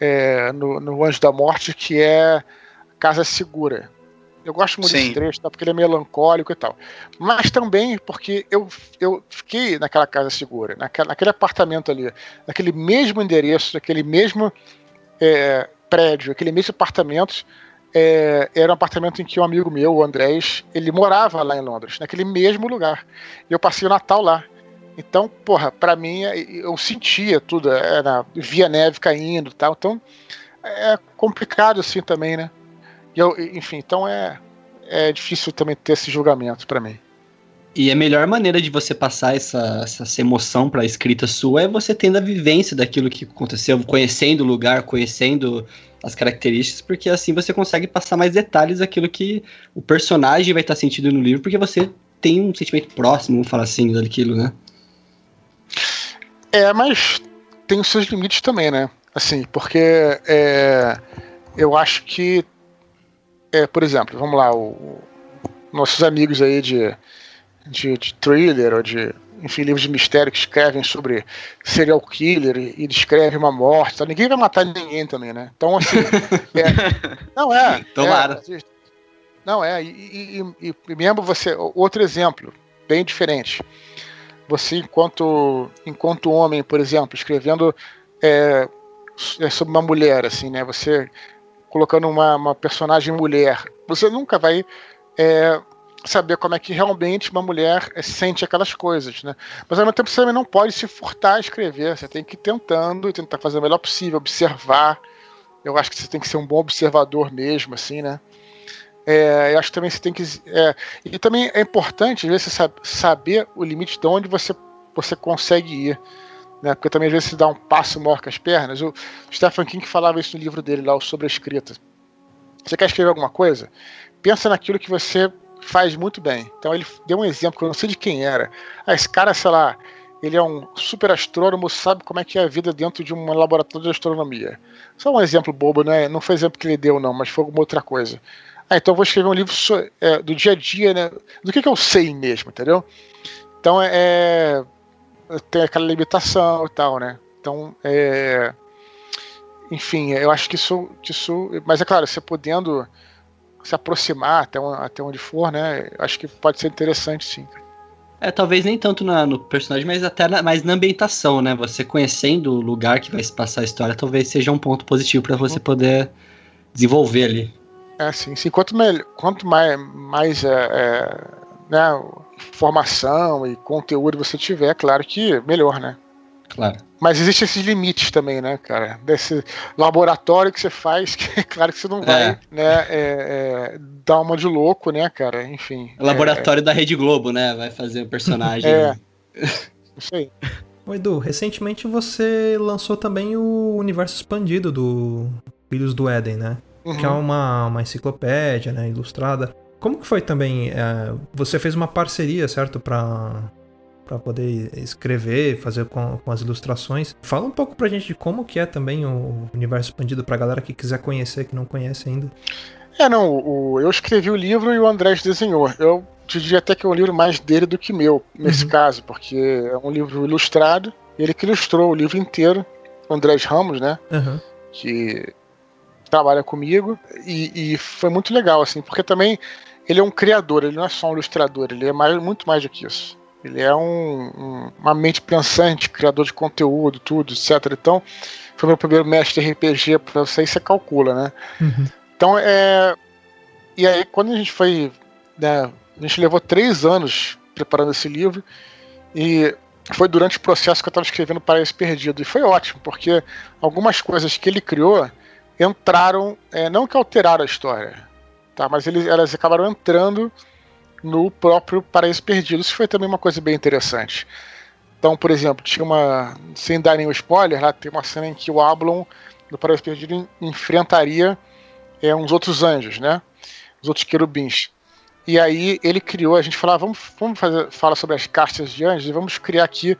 é, no, no Anjo da Morte que é Casa Segura. Eu gosto muito Sim. desse trecho, tá? porque ele é melancólico e tal. Mas também porque eu, eu fiquei naquela casa segura, naquela, naquele apartamento ali, naquele mesmo endereço, naquele mesmo é, prédio, aquele mesmo apartamento é, era um apartamento em que um amigo meu, o Andrés, ele morava lá em Londres, naquele mesmo lugar. E eu passei o Natal lá. Então, porra, pra mim, é, eu sentia tudo, era, via neve caindo e tal. Então, é complicado assim também, né? E eu, enfim, então é, é difícil também ter esse julgamento para mim. E a melhor maneira de você passar essa, essa emoção para a escrita sua é você tendo a vivência daquilo que aconteceu, conhecendo o lugar, conhecendo as características, porque assim você consegue passar mais detalhes daquilo que o personagem vai estar sentindo no livro, porque você tem um sentimento próximo, vamos falar assim, daquilo, né? É, mas tem os seus limites também, né? Assim, porque é, eu acho que, é, por exemplo, vamos lá, o, nossos amigos aí de de, de thriller ou de enfim, livros de mistério que escrevem sobre serial killer e, descreve uma morte. Então, ninguém vai matar ninguém também, né? Então, assim. é, não é. Tomara. É, não é. E, e, e, e mesmo você. Outro exemplo, bem diferente. Você, enquanto, enquanto homem, por exemplo, escrevendo é, é sobre uma mulher, assim, né? Você colocando uma, uma personagem mulher, você nunca vai é, saber como é que realmente uma mulher sente aquelas coisas, né? Mas ao mesmo tempo você também não pode se furtar a escrever, você tem que ir tentando e tentar fazer o melhor possível, observar. Eu acho que você tem que ser um bom observador mesmo, assim, né? É, eu acho que também você tem que. É, e também é importante, às vezes, você saber o limite de onde você, você consegue ir. Né? Porque também, às vezes, você dá um passo maior que as pernas. O Stephen King falava isso no livro dele lá, Sobre a Escrita. Você quer escrever alguma coisa? Pensa naquilo que você faz muito bem. Então ele deu um exemplo que eu não sei de quem era. Ah, esse cara, sei lá, ele é um super astrônomo, sabe como é que é a vida dentro de um laboratório de astronomia. Só um exemplo bobo, né? Não foi exemplo que ele deu, não, mas foi alguma outra coisa. Ah, então eu vou escrever um livro é, do dia a dia, né? Do que, que eu sei mesmo, entendeu? Então é, é. Tem aquela limitação e tal, né? Então é. Enfim, eu acho que isso. Que isso mas é claro, você podendo se aproximar até, até onde for, né? Acho que pode ser interessante, sim. É, talvez nem tanto na, no personagem, mas até na, mais na ambientação, né? Você conhecendo o lugar que vai se passar a história, talvez seja um ponto positivo para você uhum. poder desenvolver ali. É, sim, sim. Quanto, melhor, quanto mais, mais é, é, né, informação e conteúdo você tiver, claro que melhor, né? Claro. Mas existem esses limites também, né, cara? Desse laboratório que você faz, que é claro que você não vai, é. né, é, é, dar uma de louco, né, cara? Enfim. O laboratório é. da Rede Globo, né? Vai fazer o personagem. é. Isso aí. Ô Edu, recentemente você lançou também o universo expandido do Filhos do Éden, né? Uhum. Que é uma, uma enciclopédia, né, ilustrada. Como que foi também? É, você fez uma parceria, certo, para para poder escrever, fazer com, com, as ilustrações. Fala um pouco pra gente de como que é também o universo expandido pra galera que quiser conhecer, que não conhece ainda. É, não, o, eu escrevi o livro e o Andrés desenhou. Eu diria até que é um livro mais dele do que meu, nesse uhum. caso, porque é um livro ilustrado, ele que ilustrou o livro inteiro, o Andrés Ramos, né? Uhum. Que trabalha comigo, e, e foi muito legal, assim, porque também ele é um criador, ele não é só um ilustrador, ele é mais, muito mais do que isso. Ele é um, um, uma mente pensante, criador de conteúdo, tudo, etc. Então, foi meu primeiro mestre de RPG, pra você você calcula, né? Uhum. Então, é. E aí, quando a gente foi. Né, a gente levou três anos preparando esse livro, e foi durante o processo que eu estava escrevendo Paraíso Perdido. E foi ótimo, porque algumas coisas que ele criou entraram, é, não que alteraram a história, tá? mas eles, elas acabaram entrando no próprio Paraíso Perdido. Isso foi também uma coisa bem interessante. Então, por exemplo, tinha uma. Sem dar nenhum spoiler, lá tem uma cena em que o Ablon, do Paraíso Perdido, enfrentaria é, uns outros anjos, né? Os outros querubins. E aí ele criou, a gente falava, vamos, vamos fazer, fala sobre as castas de anjos e vamos criar aqui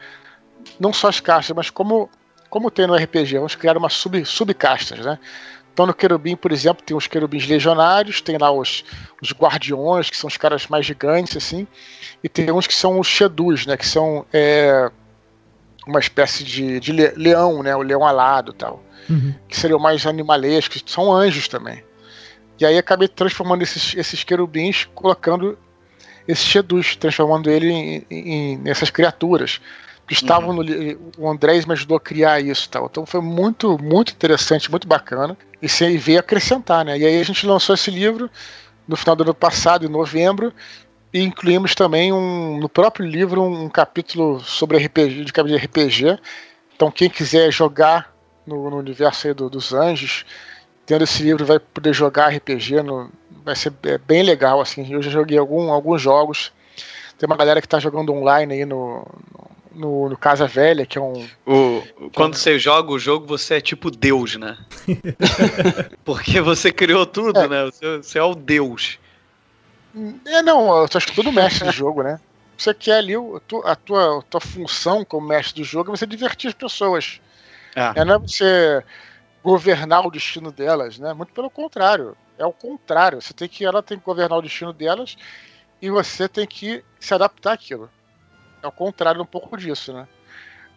não só as castas, mas como, como tem no RPG, vamos criar uma sub, subcastas, né? Então no querubim, por exemplo, tem os querubins legionários, tem lá os, os guardiões, que são os caras mais gigantes, assim, e tem uns que são os shedus, né, que são é, uma espécie de, de leão, né, o leão alado tal, uhum. que seriam mais animalescos, são anjos também. E aí acabei transformando esses, esses querubins, colocando esses shedus, transformando ele em, em, nessas criaturas que estavam uhum. no o Andrés me ajudou a criar isso tal. Então foi muito muito interessante, muito bacana e se veio acrescentar, né? E aí a gente lançou esse livro no final do ano passado, em novembro, e incluímos também um, no próprio livro um, capítulo sobre RPG, de RPG. Então quem quiser jogar no, no universo do, dos anjos, tendo esse livro vai poder jogar RPG, no, vai ser é bem legal assim. Eu já joguei algum, alguns jogos. Tem uma galera que está jogando online aí no, no no, Casa Velha, que é um. O, quando você joga o jogo, você é tipo Deus, né? Porque você criou tudo, é. né? Você, você, é o Deus. É, não, eu acho que todo mestre de jogo, né? Você quer ali, a tua, a tua, a tua função como mestre do jogo é você divertir as pessoas. É. é. Não é você governar o destino delas, né? Muito pelo contrário. É o contrário. Você tem que, ela tem que governar o destino delas e você tem que se adaptar àquilo. É o contrário um pouco disso, né?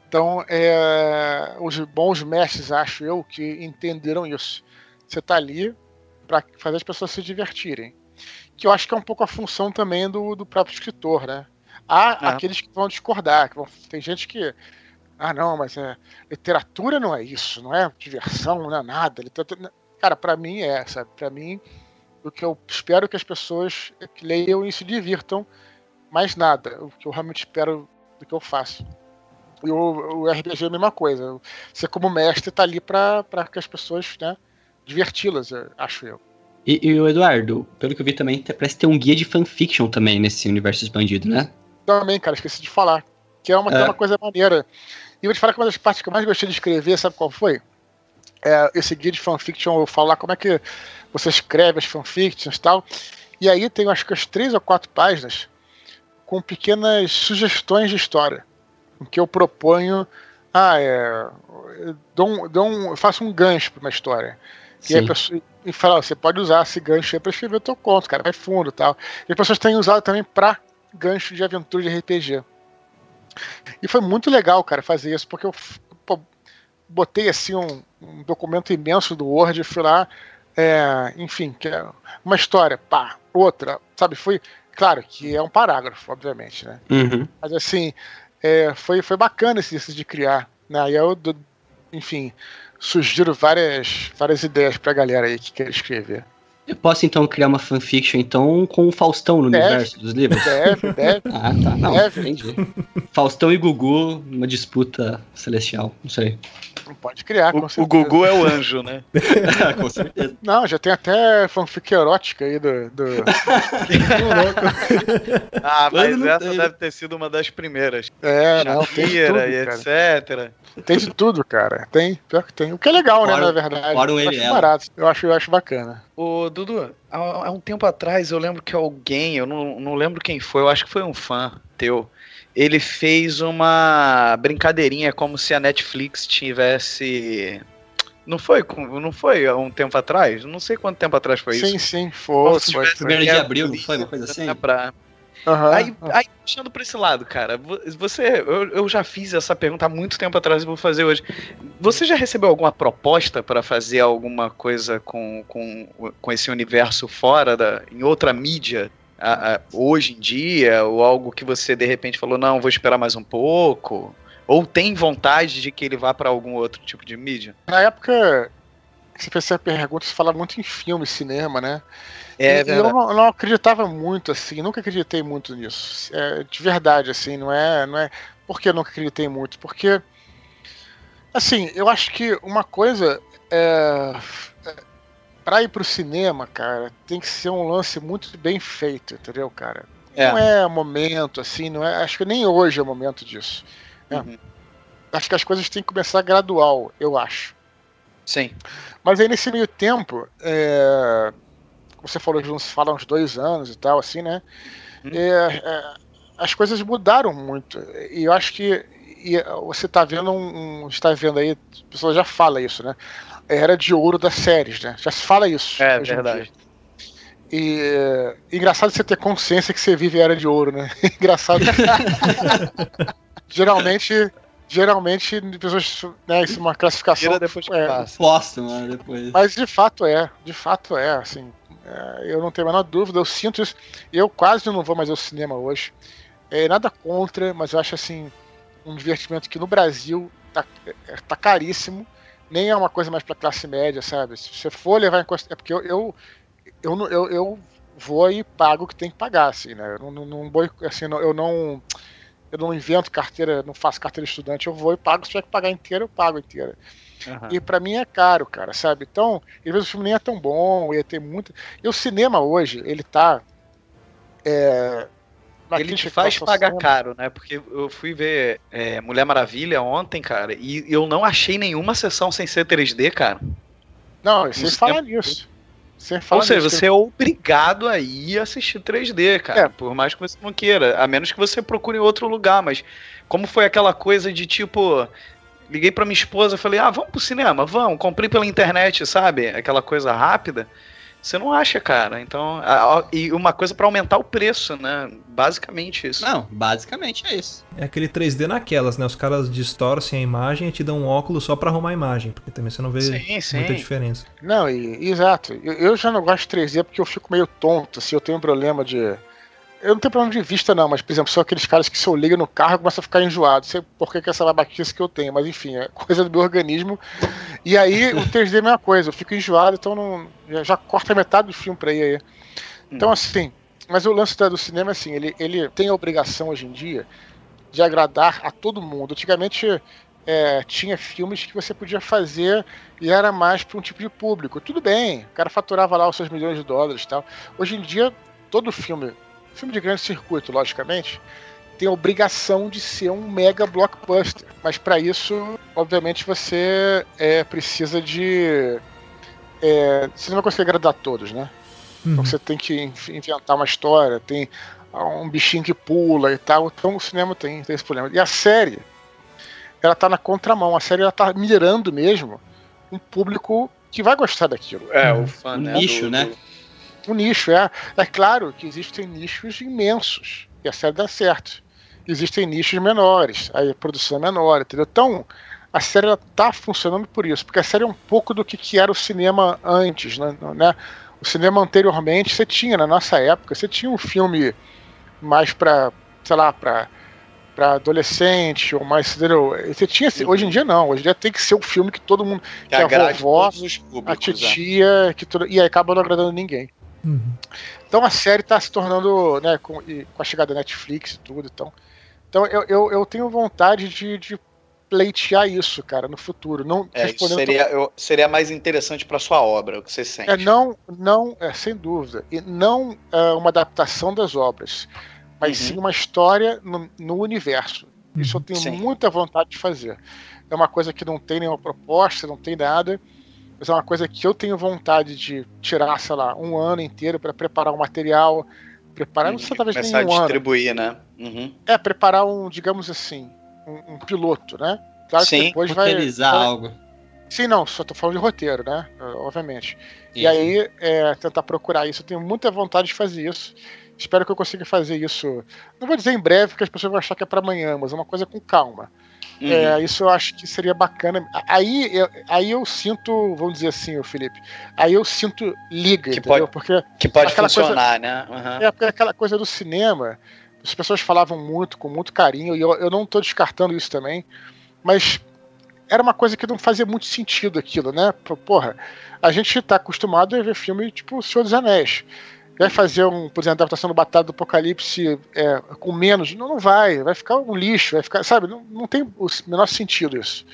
Então, é, os bons mestres, acho eu, que entenderam isso. Você tá ali para fazer as pessoas se divertirem. Que eu acho que é um pouco a função também do, do próprio escritor, né? Há É. aqueles que vão discordar, que vão- tem gente que. Ah, não, mas é, literatura não é isso, não é diversão, não é nada. Literatura, cara, para mim é, sabe? Para mim, o que eu espero que as pessoas leiam e se divirtam, mais nada. O que eu realmente espero do que eu faço. E o, o RPG é a mesma coisa. Você, como mestre, tá ali para que as pessoas, né, diverti-las, acho eu. E, e o Eduardo, pelo que eu vi também, parece ter um guia de fanfiction também nesse universo expandido, né? Também, cara, esqueci de falar. Que é uma, que é É. uma coisa maneira. E eu vou te falar que uma das partes que eu mais gostei de escrever, sabe qual foi? É, esse guia de fanfiction, eu falo lá como é que você escreve as fanfictions e tal. E aí tem acho que as três ou quatro páginas com pequenas sugestões de história. Em que eu proponho. Ah, é. eu dou um- dou um- eu faço um gancho para uma história. E, aí a pessoa, e fala, você pode usar esse gancho aí pra escrever o teu conto, cara, vai fundo e tal. E as pessoas têm usado também pra gancho de aventura de RPG. E foi muito legal, cara, fazer isso, porque eu botei assim um, um documento imenso do Word e fui lá, é, enfim, que é uma história, pá, outra, sabe? Foi, claro que é um parágrafo, obviamente, né? Uhum. Mas assim, é, foi, foi bacana esse exercício de criar. Né? E eu, do- enfim, sugiro várias, várias ideias pra galera aí que quer escrever. Eu posso então criar uma fanfiction então com o Faustão no Deve. universo dos livros? Deve, deve. Ah, tá. Não, Deve. entendi. Faustão e Gugu, uma disputa celestial. Não sei. Pode criar, com O, o. Gugu é o anjo, né? com certeza. Não, já tem até fanfic erótica aí do. do... Ah, Mas não essa tem. deve ter sido uma das primeiras. É, não, tem de tudo, e etc. Tem de tudo, cara. Tem, pior que tem. O que é legal, né, Fora- na verdade. fora o eu acho barato. Eu acho, eu acho bacana. Ô, Dudu, há, há um tempo atrás eu lembro que alguém, eu não, não lembro quem foi, eu acho que foi um fã teu. Ele fez uma brincadeirinha como se a Netflix tivesse. Não foi, não foi há um tempo atrás? Não sei quanto tempo atrás foi sim, isso. sim, Como foi. se foi. Primeiro de abril, não foi uma coisa assim? né, pra- Aham. Aí, aí, puxando pra esse lado, cara, vo- você, eu, eu já fiz essa pergunta há muito tempo atrás e vou fazer hoje. Você já recebeu alguma proposta para fazer alguma coisa com, com, com esse universo fora da, em outra mídia? A- a- hoje em dia, ou algo que você de repente falou, não, vou esperar mais um pouco? Ou tem vontade de que ele vá para algum outro tipo de mídia? Na época você fez essa pergunta, você fala muito em filme, cinema, né? É e eu não, não acreditava muito, assim, nunca acreditei muito nisso. É, de verdade, assim, não é, não é. Por que eu nunca acreditei muito? Porque, assim, eu acho que uma coisa é. Pra ir pro cinema, cara, tem que ser um lance muito bem feito, entendeu, cara? É. Não é momento, assim, não é. Acho que nem hoje é o momento disso. é. Uhum. Acho que as coisas têm que começar gradual, eu acho. Sim. Mas aí nesse meio tempo, é, você falou de uns, fala uns dois anos e tal, assim, né? Hum. É, é, as coisas mudaram muito. E eu acho que e você está vendo um, um. está vendo aí, a pessoa já fala isso, né? Era de ouro das séries, né? Já se fala isso. É hoje em verdade. dia. E é, engraçado você ter consciência que você vive a era de ouro, né? engraçado. geralmente, geralmente, pessoas, né, isso é uma classificação. Tira depois que é, passa. Posto, mano, depois. mas de fato é, de fato é, assim. é, eu não tenho a menor dúvida, eu sinto isso. Eu quase não vou mais ao cinema hoje. É, nada contra, mas eu acho assim um divertimento que no Brasil tá, é, tá caríssimo. Nem é uma coisa mais para classe média, sabe? Se você for levar em consideração. É porque eu, eu, eu, eu, eu vou e pago o que tem que pagar, assim, né? Eu não, não, vou, assim, não- eu não. Eu não invento carteira, não faço carteira de estudante, eu vou e pago. Se tiver que pagar inteira, eu pago inteira. Aham. E pra mim é caro, cara, sabe? Então, às vezes o filme nem é tão bom, ia ter muito. E o cinema hoje, ele tá. É, Ele te faz pagar caro, né? Porque eu fui ver é, Mulher Maravilha ontem, cara, e eu não achei nenhuma sessão sem ser 3D, cara. Não, falar cinema- nisso. Sem falar Ou seja, nisso. você é obrigado a ir assistir 3D, cara. É. Por mais que você não queira. A menos que você procure em outro lugar. Mas como foi aquela coisa de tipo. Liguei pra minha esposa e falei, ah, vamos pro cinema, vamos. Comprei pela internet, sabe? Aquela coisa rápida. Você não acha, cara. Então, a- a- e uma coisa pra aumentar o preço, né? Basicamente isso. Não, basicamente é isso. É aquele 3D naquelas, né? Os caras distorcem a imagem e te dão um óculos só pra arrumar a imagem, porque também você não vê Sim, sim. muita diferença. Não, e, exato. Eu, eu já não gosto de 3D porque eu fico meio tonto, assim, eu tenho um problema de. Eu não tenho problema de vista, não, mas, por exemplo, são aqueles caras que se eu ligo no carro começa a ficar enjoado. Não sei por que, que essa babaquice que eu tenho, mas enfim, é coisa do meu organismo. E aí o 3D é a mesma coisa, eu fico enjoado, então não, já, já corta metade do filme pra ir aí. Então, Hum. assim, mas o lance do cinema, assim, ele, ele tem a obrigação hoje em dia de agradar a todo mundo. Antigamente é, tinha filmes que você podia fazer e era mais para um tipo de público. Tudo bem, o cara faturava lá os seus milhões de dólares e tal. Hoje em dia, todo filme, filme de grande circuito, logicamente, tem a obrigação de ser um mega blockbuster. Mas para isso, obviamente, você é, precisa de. é, você não vai conseguir agradar a todos, né? Uhum. Então você tem que inventar uma história, tem ah, um bichinho que pula e tal. Então o cinema tem, tem esse problema. E a série, ela tá na contramão. A série ela tá mirando mesmo um público que vai gostar daquilo. É, Uhum. o fã, Um né? nicho, do- né? do- O nicho é. É claro que existem nichos imensos. E a série dá certo. Existem nichos menores. Aí a produção é menor, entendeu? Então, a série ela tá funcionando por isso. Porque a série é um pouco do que, que era o cinema antes, né? né? O cinema anteriormente, você tinha, na nossa época, você tinha um filme mais pra, sei lá, pra, pra adolescente, ou mais, entendeu? Você tinha, hoje em dia não, hoje em dia tem que ser um filme que todo mundo, Que que a vovó, todos os a públicos. né? titia, que tudo, e aí acaba não agradando ninguém. Uhum. Então a série tá se tornando, né, com, e com a chegada da Netflix e tudo, então. Então eu, eu, eu tenho vontade de, de pleitear isso, cara, no futuro. Não É, seria, eu- seria mais interessante pra sua obra, o que você sente. é não, não, é, sem dúvida, e não é, uma adaptação das obras, mas Uhum. sim uma história no, no universo. Isso eu tenho Sim. muita vontade de fazer. É uma coisa que não tem nenhuma proposta, não tem nada, mas é uma coisa que eu tenho vontade de tirar, sei lá, um ano inteiro para preparar um material, preparar, não sei, talvez nem Uhum. Começar a um ano. distribuir, né? Uhum. É, preparar um, digamos assim, um, um piloto, né? Claro que Sim, depois vai. Vai- algo. Sim, não, só tô falando de roteiro, né? Obviamente. E Isso. aí, é, tentar procurar isso. Eu tenho muita vontade de fazer isso. Espero que eu consiga fazer isso. Não vou dizer em breve, porque as pessoas vão achar que é para amanhã, mas é uma coisa com calma. Uhum. É, isso eu acho que seria bacana. Aí eu, aí eu sinto, vamos dizer assim, Felipe, aí eu sinto liga, Que entendeu? pode- Porque que pode aquela coisa- funcionar, né? Uhum. é porque aquela coisa do cinema, as pessoas falavam muito, com muito carinho, e eu, eu não tô descartando isso também, mas era uma coisa que não fazia muito sentido aquilo, né? Porra, a gente tá acostumado a ver filme tipo O Senhor dos Anéis. Vai fazer um, por exemplo, adaptação do Batalha do Apocalipse é, com menos? Não, não vai, vai ficar um lixo, vai ficar, sabe? Não, não tem o menor sentido isso.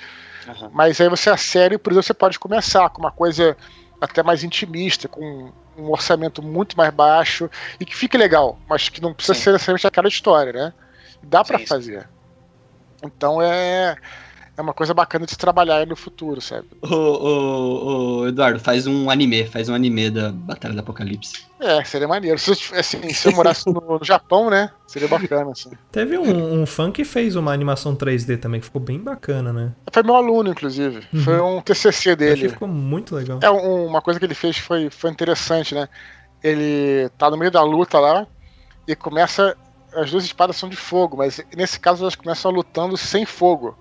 Uhum. Mas aí você a série, por exemplo, você pode começar com uma coisa até mais intimista, com um orçamento muito mais baixo e que fique legal, mas que não precisa Sim. ser necessariamente aquela história, né? Dá sim. fazer. Então é é uma coisa bacana de se trabalhar aí no futuro, sabe? Ô, ô, ô, Eduardo, faz um anime, faz um anime da Batalha do Apocalipse. É, seria maneiro. Se eu, assim, se eu morasse no, no Japão, né? Seria bacana, assim. Teve um, um fã que fez uma animação 3D também, que ficou bem bacana, né? Foi meu aluno, inclusive. Uhum. Foi um TCC dele. que ficou muito legal. É um- uma coisa que ele fez foi, foi interessante, né? Ele tá no meio da luta lá e começa. As duas espadas são de fogo, mas nesse caso elas começam lutando sem fogo.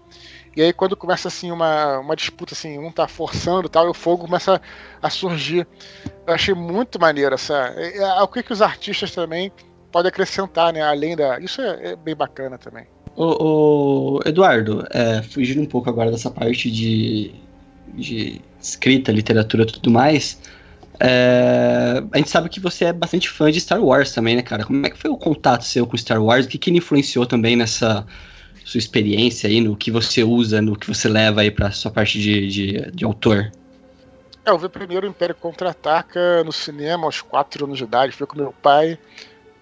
E aí quando começa assim uma, uma disputa assim, um tá forçando tal, e o fogo começa a surgir. Eu achei muito maneiro essa. é- é- o que, que os artistas também podem acrescentar, né? Além da. Isso é, é bem bacana também. Ô, Eduardo, é, fugindo um pouco agora dessa parte de, de escrita, literatura e tudo mais, é, a gente sabe que você é bastante fã de Star Wars também, né, cara? Como é que foi o contato seu com Star Wars? O que, que ele influenciou também nessa sua experiência aí, no que você usa, no que você leva aí pra sua parte de, de, de autor? É, eu vi primeiro o Império Contra-Ataca no cinema aos 4 anos de idade, fui com meu pai.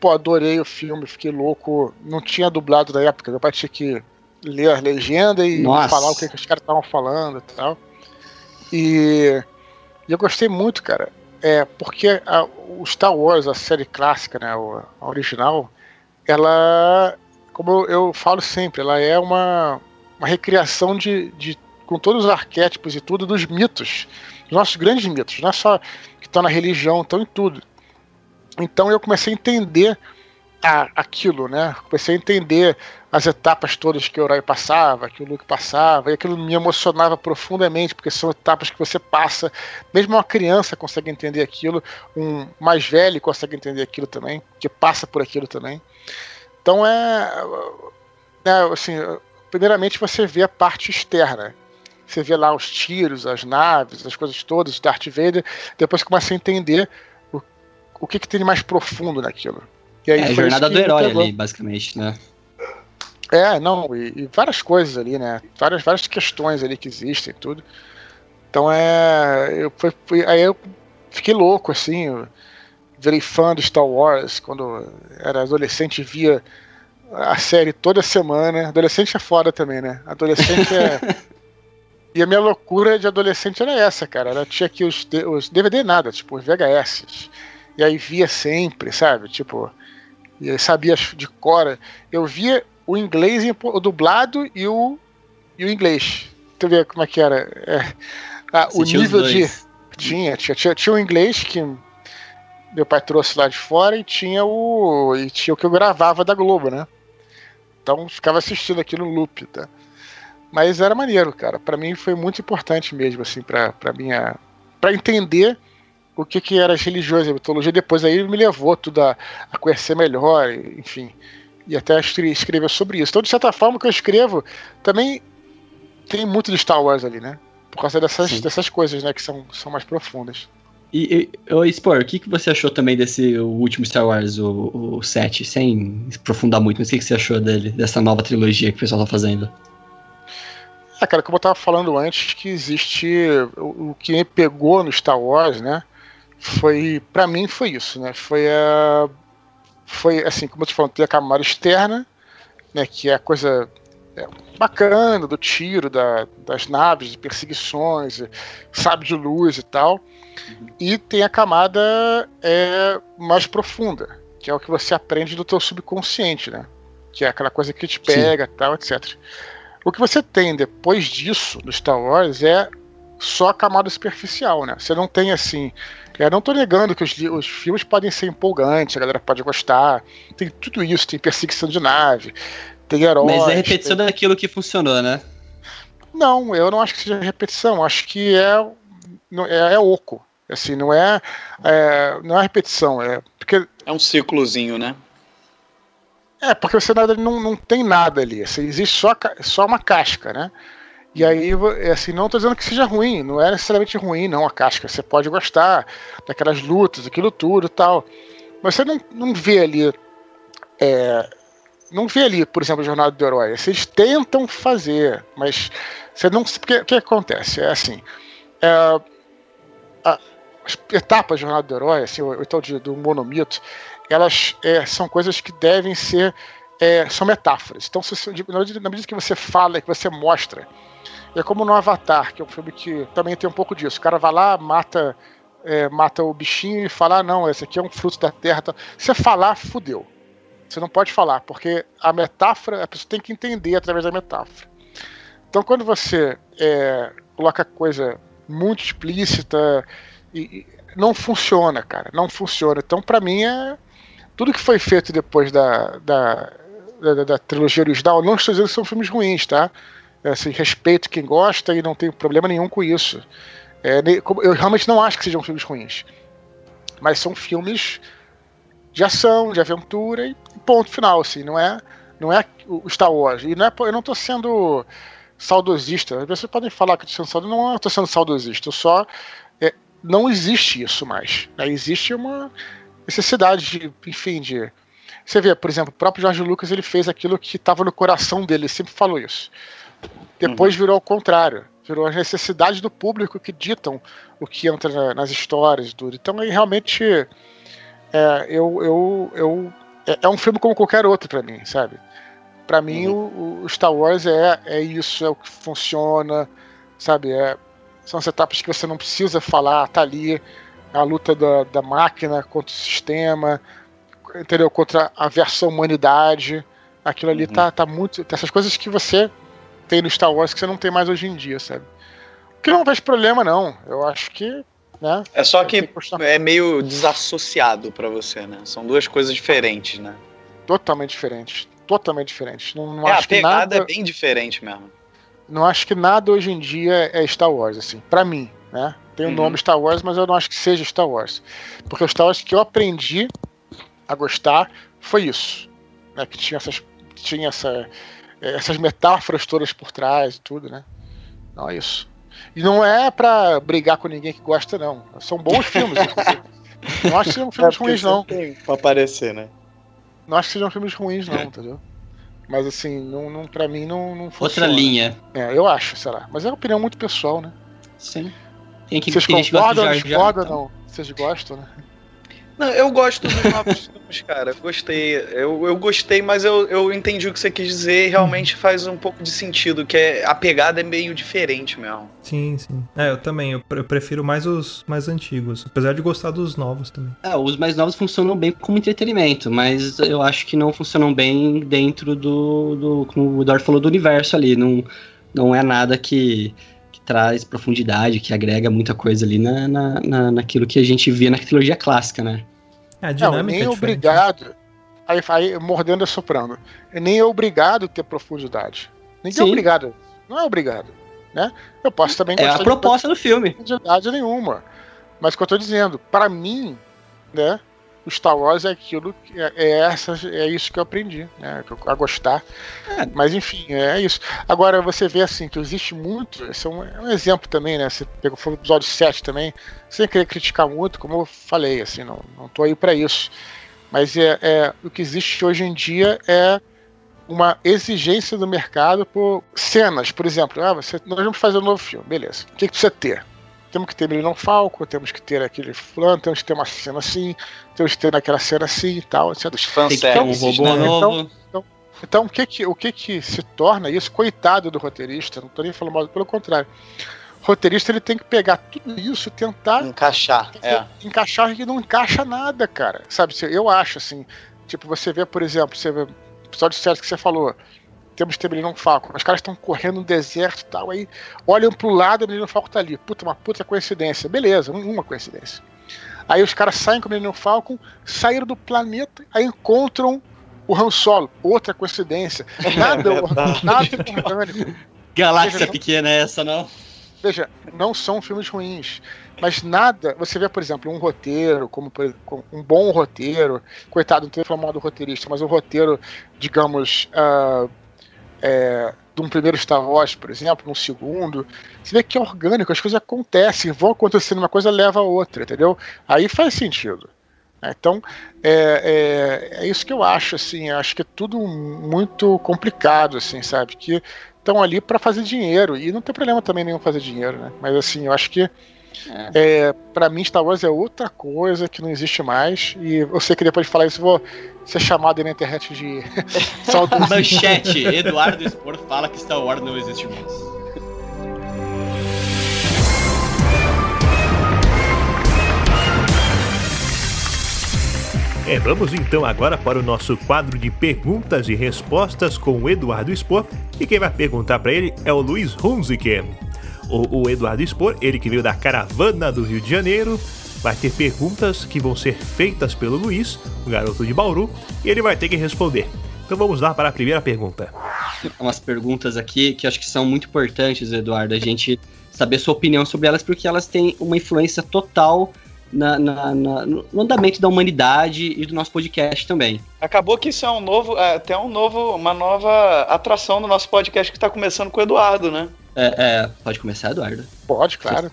Pô, adorei o filme, fiquei louco. Não tinha dublado na época, meu pai tinha que ler a legenda e Nossa. falar o que, que os caras estavam falando e tal. E, e eu gostei muito, cara. É, porque a- o Star Wars, a série clássica, né, a original, ela, como eu, falo sempre, ela é uma, uma recriação de, de com todos os arquétipos e tudo dos mitos, dos nossos grandes mitos, não é só que estão na religião, estão em tudo. Então eu comecei a entender a, aquilo, né? Comecei a entender as etapas todas que o herói passava, que o Luke passava, e aquilo me emocionava profundamente, porque são etapas que você passa. Mesmo uma criança consegue entender aquilo, um mais velho consegue entender aquilo também, que passa por aquilo também. Então é, é assim, primeiramente você vê a parte externa. Você vê lá os tiros, as naves, as coisas todas, Darth Vader. Depois começa a entender o, o que, que tem de mais profundo naquilo. E aí é a jornada do herói ali, basicamente, né? É, não, e, e, várias coisas ali, né? Várias, várias questões ali que existem, tudo. Então é. Eu, foi, aí eu fiquei louco, assim. Eu virei fã do Star Wars quando era adolescente via a série toda semana. Adolescente é foda também, né? Adolescente é. e a minha loucura de adolescente era essa, cara. Ela tinha aqui os, os DVD nada, tipo, os VHS. E aí via sempre, sabe? Tipo, e sabia de cora. Eu via o inglês o dublado e o, e o inglês. Tu vê como é que era. É, ah, o nível de. Tinha, tinha, tinha, tinha o inglês que meu pai trouxe lá de fora e tinha o. E tinha o que eu gravava da Globo, né? Então ficava assistindo aqui no loop, tá? Mas era maneiro, cara. Para mim foi muito importante mesmo, assim, pra, pra minha. para entender o que, que era as religiões, a mitologia. Depois aí me levou tudo a, a conhecer melhor, enfim e até escrever sobre isso. Então, de certa forma, o que eu escrevo também tem muito de Star Wars ali, né? Por causa dessas, dessas coisas, né? Que são, são mais profundas. E, e Spor, o que, que você achou também desse último Star Wars, o, o 7, sem aprofundar muito, mas o que, que você achou dele, dessa nova trilogia que o pessoal tá fazendo? É, cara, como eu tava falando antes, que existe. O, o que me pegou no Star Wars, né? Foi. para mim foi isso, né? Foi a foi assim, como eu te falando, tem a camada externa, né, que é a coisa é, bacana do tiro, da, das naves, de perseguições, sabe de luz e tal. Uhum. E tem a camada é, mais profunda, que é o que você aprende do teu subconsciente, né? Que é aquela coisa que te pega, Sim. tal, etc. O que você tem depois disso no Star Wars é só a camada superficial, né? Você não tem assim eu não tô negando que os, os filmes podem ser empolgantes, a galera pode gostar. Tem tudo isso, tem perseguição de nave, tem heróis. Mas é repetição tem... daquilo que funcionou, né? Não, eu não acho que seja repetição, acho que é, é, é oco. Assim, não é, é, não é repetição, é porque é um ciclozinho, né? É, porque o cenário não, não tem nada ali, assim, existe só, só uma casca, né? E aí, é assim, não estou dizendo que seja ruim, não é necessariamente ruim, não, a casca. Você pode gostar daquelas lutas, aquilo tudo e tal. Mas você não, não vê ali. É, não vê ali, por exemplo, a jornada do herói. Vocês tentam fazer, mas você não. O que acontece? É assim. É, a, as etapas da jornada do herói, assim, o, o tal de, do monomito, elas é, são coisas que devem ser. É, são metáforas. Então, se, na medida que você fala, que você mostra é como no Avatar, que é um filme que também tem um pouco disso. O cara vai lá, mata, é, mata o bichinho e fala: ah, não, esse aqui é um fruto da terra. Você falar, fudeu. Você não pode falar, porque a metáfora, a pessoa tem que entender através da metáfora. Então, quando você é, coloca coisa muito explícita, e, e, não funciona, cara. Não funciona. Então, para mim, é tudo que foi feito depois da, da, da, da trilogia original. Não estou dizendo que são filmes ruins, tá? É, assim, respeito quem gosta e não tenho problema nenhum com isso. É, eu realmente não acho que sejam filmes ruins. Mas são filmes de ação, de aventura e ponto final, assim, não é, não é o Star Wars. E não é, eu não estou sendo saudosista. As pessoas podem falar que eu estou sendo saudosista. Não estou sendo saudosista, eu só. É, não existe isso mais. Né? Existe uma necessidade de, enfim, de. Você vê, por exemplo, o próprio George Lucas ele fez aquilo que estava no coração dele, ele sempre falou isso. Depois uhum. virou ao contrário. Virou as necessidades do público que ditam o que entra nas histórias e tudo. Então, aí, realmente, é, eu, eu, eu, é, é um filme como qualquer outro para mim, sabe? Para mim, uhum. o, o, Star Wars é, é isso, é o que funciona, sabe? É, são as etapas que você não precisa falar, tá ali. A luta da, da máquina contra o sistema, entendeu? Contra a versão humanidade. Aquilo ali uhum. tá, tá muito. Essas coisas que você tem no Star Wars que você não tem mais hoje em dia, sabe? O que não vejo problema, não. Eu acho que. Né, É só que é meio desassociado pra você, né? São duas coisas diferentes, né? totalmente diferentes. Totalmente diferentes. Não, não é, a acho que pegada nada. é bem diferente mesmo. Não acho que nada hoje em dia é Star Wars, assim, pra mim, né? Tem o Uhum. nome Star Wars, mas eu não acho que seja Star Wars. Porque o Star Wars que eu aprendi a gostar foi isso. Né? Que tinha essas. Tinha essa, essas metáforas todas por trás e tudo, né? Não é isso. E não é pra brigar com ninguém que gosta, não. São bons filmes, inclusive. Não acho que sejam filmes ruins, não. Pra aparecer, né? Não acho que sejam filmes ruins, não, entendeu? Mas assim, não, não, pra mim não, não Outra funciona. linha. É, eu acho, sei lá. Mas é uma opinião muito pessoal, né? Sim. Tem que Vocês tem concordam discordam então. não? Vocês gostam, né? Não, eu gosto dos novos filmes, cara. Gostei. Eu, eu gostei, mas eu, eu entendi o que você quis dizer e realmente faz um pouco de sentido, que é, a pegada é meio diferente mesmo. Sim, sim. É, eu também. Eu, pre- eu prefiro mais os mais antigos. Apesar de gostar dos novos também. É, os mais novos funcionam bem como entretenimento, mas eu acho que não funcionam bem dentro do, do como o Eduardo falou, do universo ali. Não, não é nada que, que traz profundidade, que agrega muita coisa ali na, na, na- naquilo que a gente via na trilogia clássica, né? É, a Não, dinâmica nem é é obrigado. Aí, aí mordendo e soprando. Nem é obrigado ter profundidade. Ninguém é Sim. obrigado. Não é obrigado. Né? Eu posso também É a proposta do filme. profundidade nenhuma. Mas o que eu tô dizendo, pra mim, né? O Star Wars é aquilo, que- é, é, essa, é isso que eu aprendi, né? A gostar. É. Mas enfim, é isso. Agora você vê assim que existe muito. Esse é um, é um exemplo também, né? Você pegou o episódio 7 também, sem querer criticar muito, como eu falei, assim, não, não tô aí pra isso. Mas é, é o que existe hoje em dia é uma exigência do mercado por cenas, por exemplo. Ah, você, nós vamos fazer um novo filme, beleza. O que, que precisa ter? Temos que ter Millennium Falcon, temos que ter aquele fulano, temos que ter uma cena assim, temos que ter aquela cena assim e tal, etc. Os um fanservices, robô né? novo. Então, o que que, o que que se torna isso? Coitado do roteirista, não tô nem falando mal, pelo contrário. O roteirista ele tem que pegar tudo isso e tentar Encaixar. É. encaixar e não encaixa nada, cara. Sabe, se- eu acho assim, tipo, você vê, por exemplo, você vê o episódio certo que você falou, temos que ter Millennium Falcon, os caras estão correndo no deserto e tal, aí olham pro lado e o Millennium Falcon tá ali. Puta, uma puta coincidência. Beleza, um- uma coincidência. Aí os caras saem com o Millennium Falcon, saíram do planeta, aí encontram o Han Solo. Outra coincidência. Nada, nada orgânico. Galáxia Veja, pequena é essa, não? Veja, não são filmes ruins, mas nada. Você vê, por exemplo, um roteiro, como um bom roteiro, coitado, não tenho falado mal do roteirista, mas um roteiro, digamos, ah, é, de um primeiro Star Wars, por exemplo, num segundo, você vê que é orgânico, as coisas acontecem, vão acontecendo, uma coisa leva a outra, entendeu? Aí faz sentido. né? Então, é, é, é isso que eu acho, assim, eu acho que é tudo muito complicado, assim, sabe? Que estão ali para fazer dinheiro, e não tem problema também nenhum fazer dinheiro, né? Mas assim, eu acho que é, para mim Star Wars é outra coisa que não existe mais, e eu sei que depois de falar isso eu vou ser chamado aí na internet de. Manchete, Eduardo Spor fala que Star Wars não existe mais. É, vamos então agora para o nosso quadro de perguntas e respostas com o Eduardo Spor. E quem vai perguntar para ele é o Luiz Hunziker. O, o Eduardo Spor, ele que veio da caravana do Rio de Janeiro, vai ter perguntas que vão ser feitas pelo Luiz, o garoto de Bauru, e ele vai ter que responder. Então vamos lá para a primeira pergunta. Umas perguntas aqui que acho que são muito importantes, Eduardo, a gente saber sua opinião sobre elas, porque elas têm uma influência total na, na- na- no andamento da humanidade e do nosso podcast também. Acabou que isso é um novo, até um novo, uma nova atração do nosso podcast que tá começando com o Eduardo, né? É, é, pode começar, Eduardo? Pode, claro.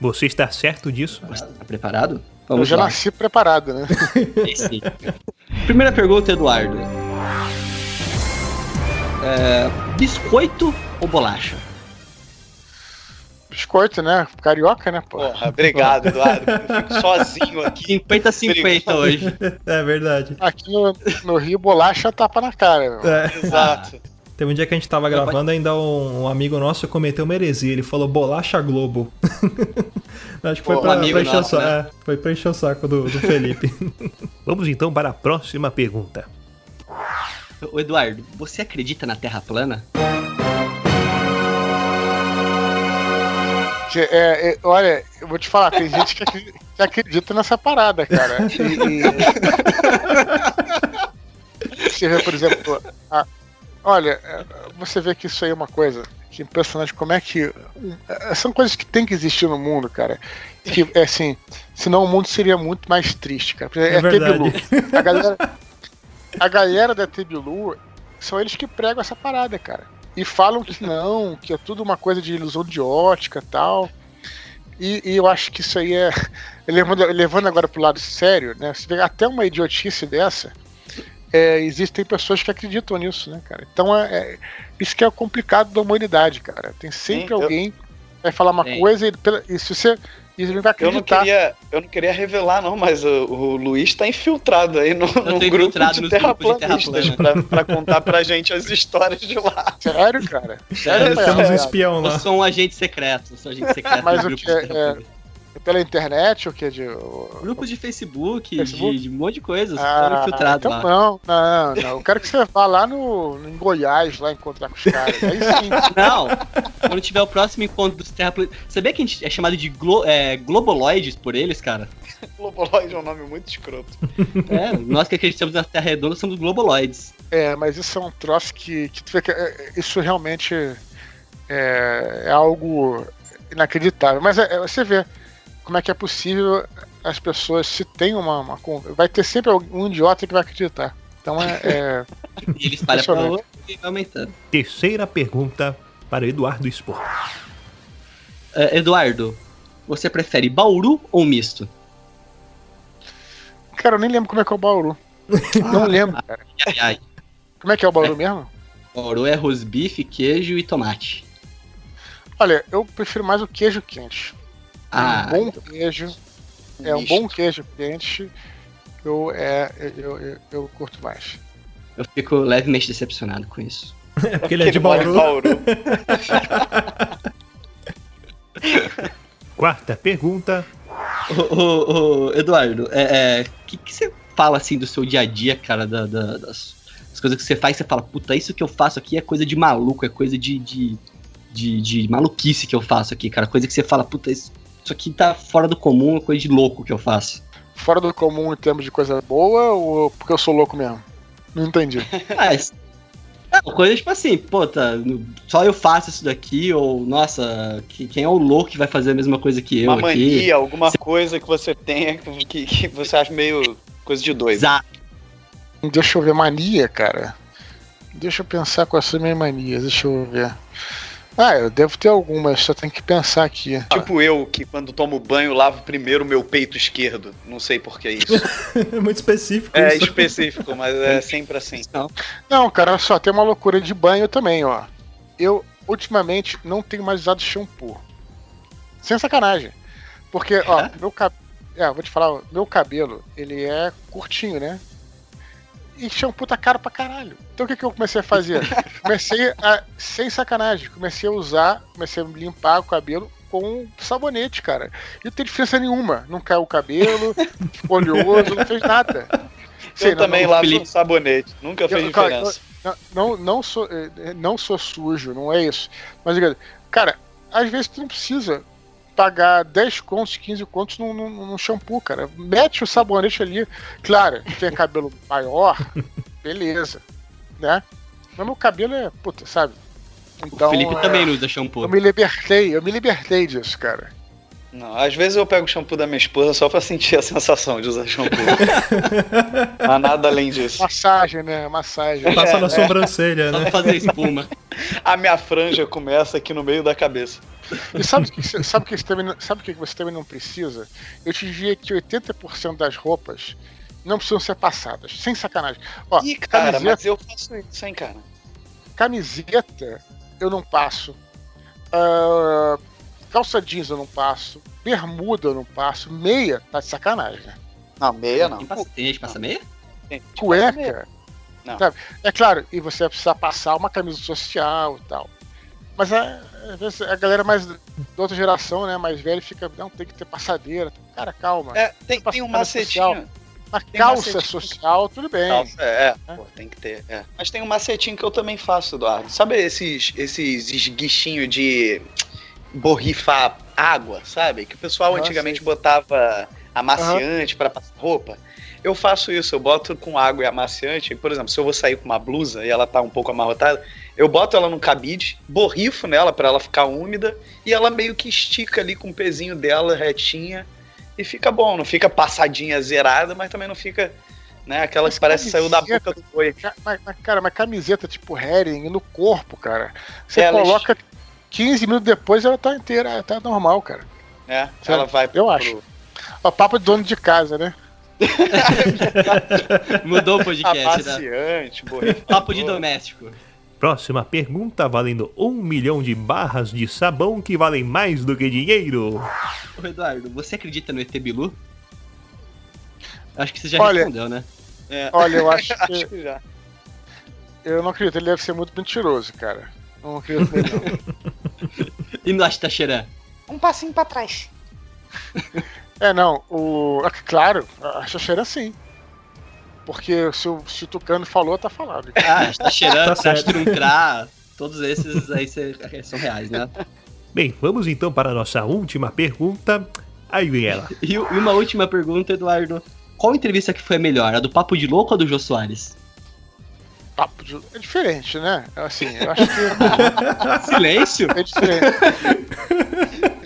Você está certo disso? Você tá preparado? Eu Vamos já lá. nasci preparado, né? Sim. Primeira pergunta, Eduardo. É, biscoito ou bolacha? Biscoito, né? Carioca, né, pô? Porra, obrigado, Eduardo. Eu fico sozinho aqui. 50-50 hoje. É verdade. Aqui no, no Rio, bolacha tapa na cara, meu. É. Exato. Teve um dia que a gente tava gravando, ainda um, um amigo nosso cometeu uma heresia. Ele falou bolacha Globo. Acho que foi Pô, pra, pra encher, nosso, o, sa- né? é, foi pra encher o saco do, do Felipe. Vamos então para a próxima pergunta. Ô, Eduardo, você acredita na Terra plana? É, é, olha, eu vou te falar, tem gente que acredita, que acredita nessa parada, cara. E, e... Você vê, por exemplo, a- olha, é, você vê que isso aí é uma coisa que é impressionante, como é que. é, São coisas que tem que existir no mundo, cara. Que, é assim, senão o mundo seria muito mais triste, cara. É É, verdade. Tebilu. A galera, a galera da Tebilu são eles que pregam essa parada, cara. E falam que não, que é tudo uma coisa de ilusão de ótica e tal. E, e eu acho que isso aí é. Levando, levando agora pro lado sério, né? Você vê até uma idiotice dessa. É, existem pessoas que acreditam nisso, né, cara? Então é, é- isso que é o complicado da humanidade, cara. Tem sempre Sim, eu- alguém que vai falar uma Tem. coisa e, pela- e se você. E ele vai Eu não, acreditar. queria, eu não queria revelar, não, mas o, o Luiz tá infiltrado aí no, grupo de terraplanistas pra, pra contar pra gente as histórias de lá. Sério, cara? Sério, É, Rafael? Temos um É, espião Eu lá. sou um agente secreto, eu sou um agente secreto Mas dos o grupos que é- de terraplanista. é pela internet ou que de. Grupos de Facebook, Facebook? De, de um monte de coisas. Ah, Ah, infiltrado então lá. não, não, não. Eu quero que você vá lá no, em Goiás lá encontrar com os caras. Aí sim. Não, quando tiver o próximo encontro dos terraplanistas. Sabia que a gente é chamado de glo é, globoloides por eles, cara? Globoloid é um nome muito escroto. É, nós que acreditamos na Terra Redonda somos globoloides. É, mas isso é um troço que, que tu vê que é, isso realmente é, é algo inacreditável. Mas é- é, você vê como é que é possível as pessoas, se tem uma, uma Vai ter sempre algum idiota que vai acreditar. Então é. é- E ele espalha pra outro e vai aumentando. Terceira pergunta para Eduardo Spor. É, Eduardo, você prefere Bauru ou misto? Cara, eu nem lembro como é que é o Bauru. Não lembro, cara. Ai, ai. Como é que é o Bauru mesmo? Bauru é rosbife, queijo e tomate. Olha, eu prefiro mais o queijo quente. Ah, um bom queijo. É um bom queijo quente. Eu, é, eu, eu, eu curto mais. eu fico levemente decepcionado com isso. É porque ele é de em Bauru. Quarta pergunta. Ô, ô, ô, Eduardo, é, é, que, que você fala assim do seu dia a dia, cara, da- da- das, das coisas que você faz, você fala, puta, isso que eu faço aqui é coisa de maluco, é coisa de, de, de, de maluquice que eu faço aqui, cara. Coisa que você fala, puta, isso, isso aqui tá fora do comum, é coisa de louco que eu faço. Fora do comum em termos de coisa boa ou porque eu sou louco mesmo? Não entendi. Mas. É, coisa tipo assim, pô, tá, só eu faço isso daqui, ou, nossa, que- quem é o louco que vai fazer a mesma coisa que eu Uma aqui? mania, alguma coisa que você tenha que, que você acha meio coisa de doido. Exato. Deixa eu ver, mania, cara. Deixa eu pensar são as minhas manias, deixa eu ver. Ah, eu devo ter algumas, só tem que pensar aqui. Tipo eu, que quando tomo banho lavo primeiro o meu peito esquerdo. Não sei por que isso. É muito específico É isso. específico, mas é sempre assim. Não, cara, olha só, tem uma loucura de banho também, ó. Eu, ultimamente, não tenho mais usado shampoo. Sem sacanagem. Porque, ó, É? meu cabelo. É, vou te falar, meu cabelo, ele é curtinho, né? E shampoo tá caro pra caralho. Então o que, que eu comecei a fazer? comecei a, sem sacanagem, comecei a usar, comecei a limpar o cabelo com sabonete, cara. E não tem diferença nenhuma. Não caiu o cabelo, ficou oleoso, não fez nada. Sei, Eu não- também não- lavo Felipe. sabonete. Nunca fez Eu- cara, diferença. Não, não, não sou, eh, não sou sujo, não é isso. Mas, cara, às vezes tu não precisa pagar 10 contos, 15 contos num, num, num shampoo, cara. Mete o sabonete ali. Claro, tem cabelo maior, beleza, né? Mas meu cabelo é, puta, sabe? Então, o Felipe é, também não usa shampoo. eu me libertei, eu me libertei disso, cara. Não, às vezes eu pego o shampoo da minha esposa só pra sentir a sensação de usar shampoo. Mas nada além disso. Massagem, né? Massagem. Passa É, na é. sobrancelha, Só né? pra fazer espuma. A minha franja começa aqui no meio da cabeça. E sabe o que, sabe o que, você também, não- sabe que você também não precisa? Eu te diria que 80% das roupas não precisam ser passadas. Sem sacanagem. Ó, Ih, cara, camiseta, mas eu faço isso, hein, cara. camiseta eu não passo. Ah, calça jeans eu não passo. Bermuda eu não passo. Meia, tá de sacanagem. né? Não, meia não. Tem, passa, tem gente que passa meia? Cueca. Não. Sabe? É claro, e você vai precisar passar uma camisa social e tal. Mas é, às vezes a galera mais da outra geração, né, mais velha, fica, não, tem que ter passadeira. Cara, calma. É, tem, tem um macetinho. Uma calça macetinho. social, tudo bem. Calça, é, pô, tem que ter. é. Mas tem um macetinho que eu também faço, Eduardo. Sabe esses, esses esguichinhos de borrifar água, sabe? Que o pessoal Ah, antigamente sei. botava amaciante pra passar roupa. Eu faço isso, eu boto com água e amaciante. Por exemplo, se eu vou sair com uma blusa e ela tá um pouco amarrotada, eu boto ela no cabide, borrifo nela pra ela ficar úmida e ela meio que estica ali com o pezinho dela retinha e fica bom. Não fica passadinha zerada, mas também não fica, né, aquela Mas que parece que saiu da boca do boi. Mas, mas, cara, mas camiseta tipo Hering no corpo, cara. Você Ela coloca 15 minutos depois ela tá inteira, tá normal, cara. né? Sério, Ela vai eu pro- acho. Ó, papo de dono de casa, né? Mudou o podcast, né? Amaciante, borrifador. Papo de doméstico. Próxima pergunta valendo um milhão de barras de sabão que valem mais do que dinheiro. Ô, Eduardo, você acredita no ET Bilu? Acho que você já Olha- respondeu, né? É. Olha, eu acho que. Acho que já. Eu não acredito, ele deve ser muito mentiroso, cara. Não acredito nele, não. E no Ashtacheran? Um passinho pra trás. É, não, o. é Claro, a Xaxeira sim. Porque se o, se o Tucano falou, tá falado. Ah, Ashtacheran, Tá certo. Trashturunkra, todos esses aí cê- são reais, né? Bem, vamos então para a nossa última pergunta. Aí vem ela. E e uma última pergunta, Eduardo. Qual entrevista que foi a melhor? A do Papo de Louco ou a do Jô Soares? Papo de- É diferente, né? Assim, eu acho que Silêncio? é diferente.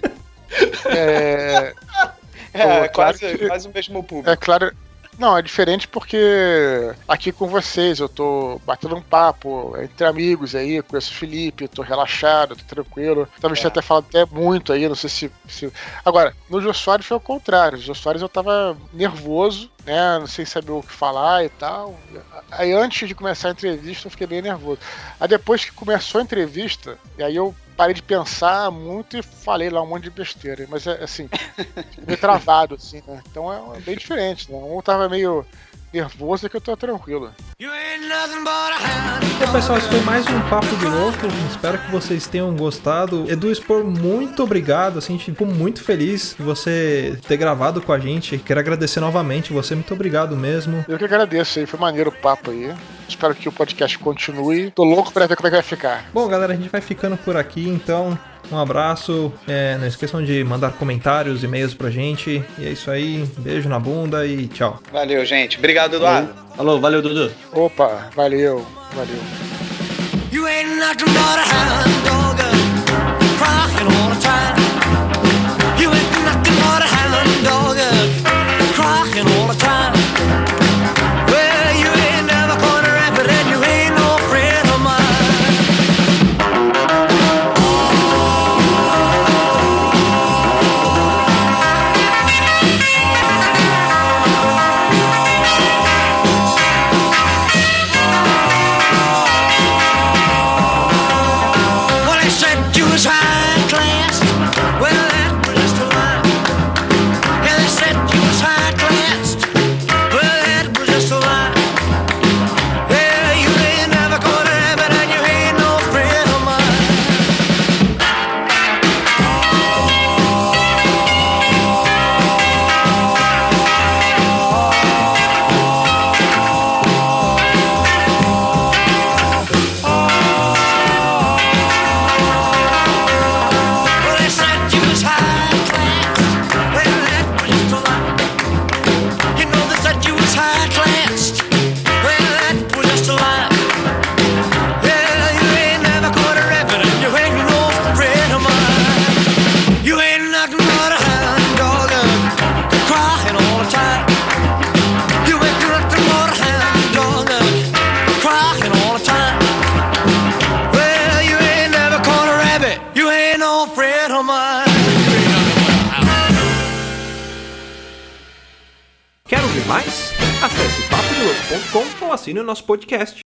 É, É, Pô, claro quase, que- quase o mesmo público. é claro. Não, é diferente porque aqui com vocês eu tô batendo um papo entre amigos aí, conheço o Felipe, tô relaxado, tô tranquilo. Talvez É. tenha até falado até muito aí, não sei se. se... Agora, no Jô Soares foi o contrário. No Jô Soares eu tava nervoso, né? Não sei saber o que falar e tal. Aí antes de começar a entrevista eu fiquei bem nervoso. Aí depois que começou a entrevista, e aí eu parei de pensar muito e falei lá um monte de besteira. Mas é assim, meio travado, assim, né? Então é bem diferente, né? Um tava meio nervoso e que eu tô tranquilo. Então, pessoal, esse foi mais um Papo de Louco. Espero que vocês tenham gostado. Edu Expor, muito obrigado. Assim, a gente ficou muito feliz de você ter gravado com a gente. Quero agradecer novamente você. Muito obrigado mesmo. Eu que agradeço aí, foi maneiro o papo aí. Espero que o podcast continue. Tô louco pra ver como é que vai ficar. Bom, galera, a gente vai ficando por aqui, então. Um abraço. É, não esqueçam de mandar comentários, e-mails pra gente. E é isso aí. Beijo na bunda e tchau. Valeu, gente. Obrigado, Eduardo. Alô, valeu, Dudu. Opa, valeu, valeu. You ain't nothing but a hound dog, crying all the time. Assine o nosso podcast.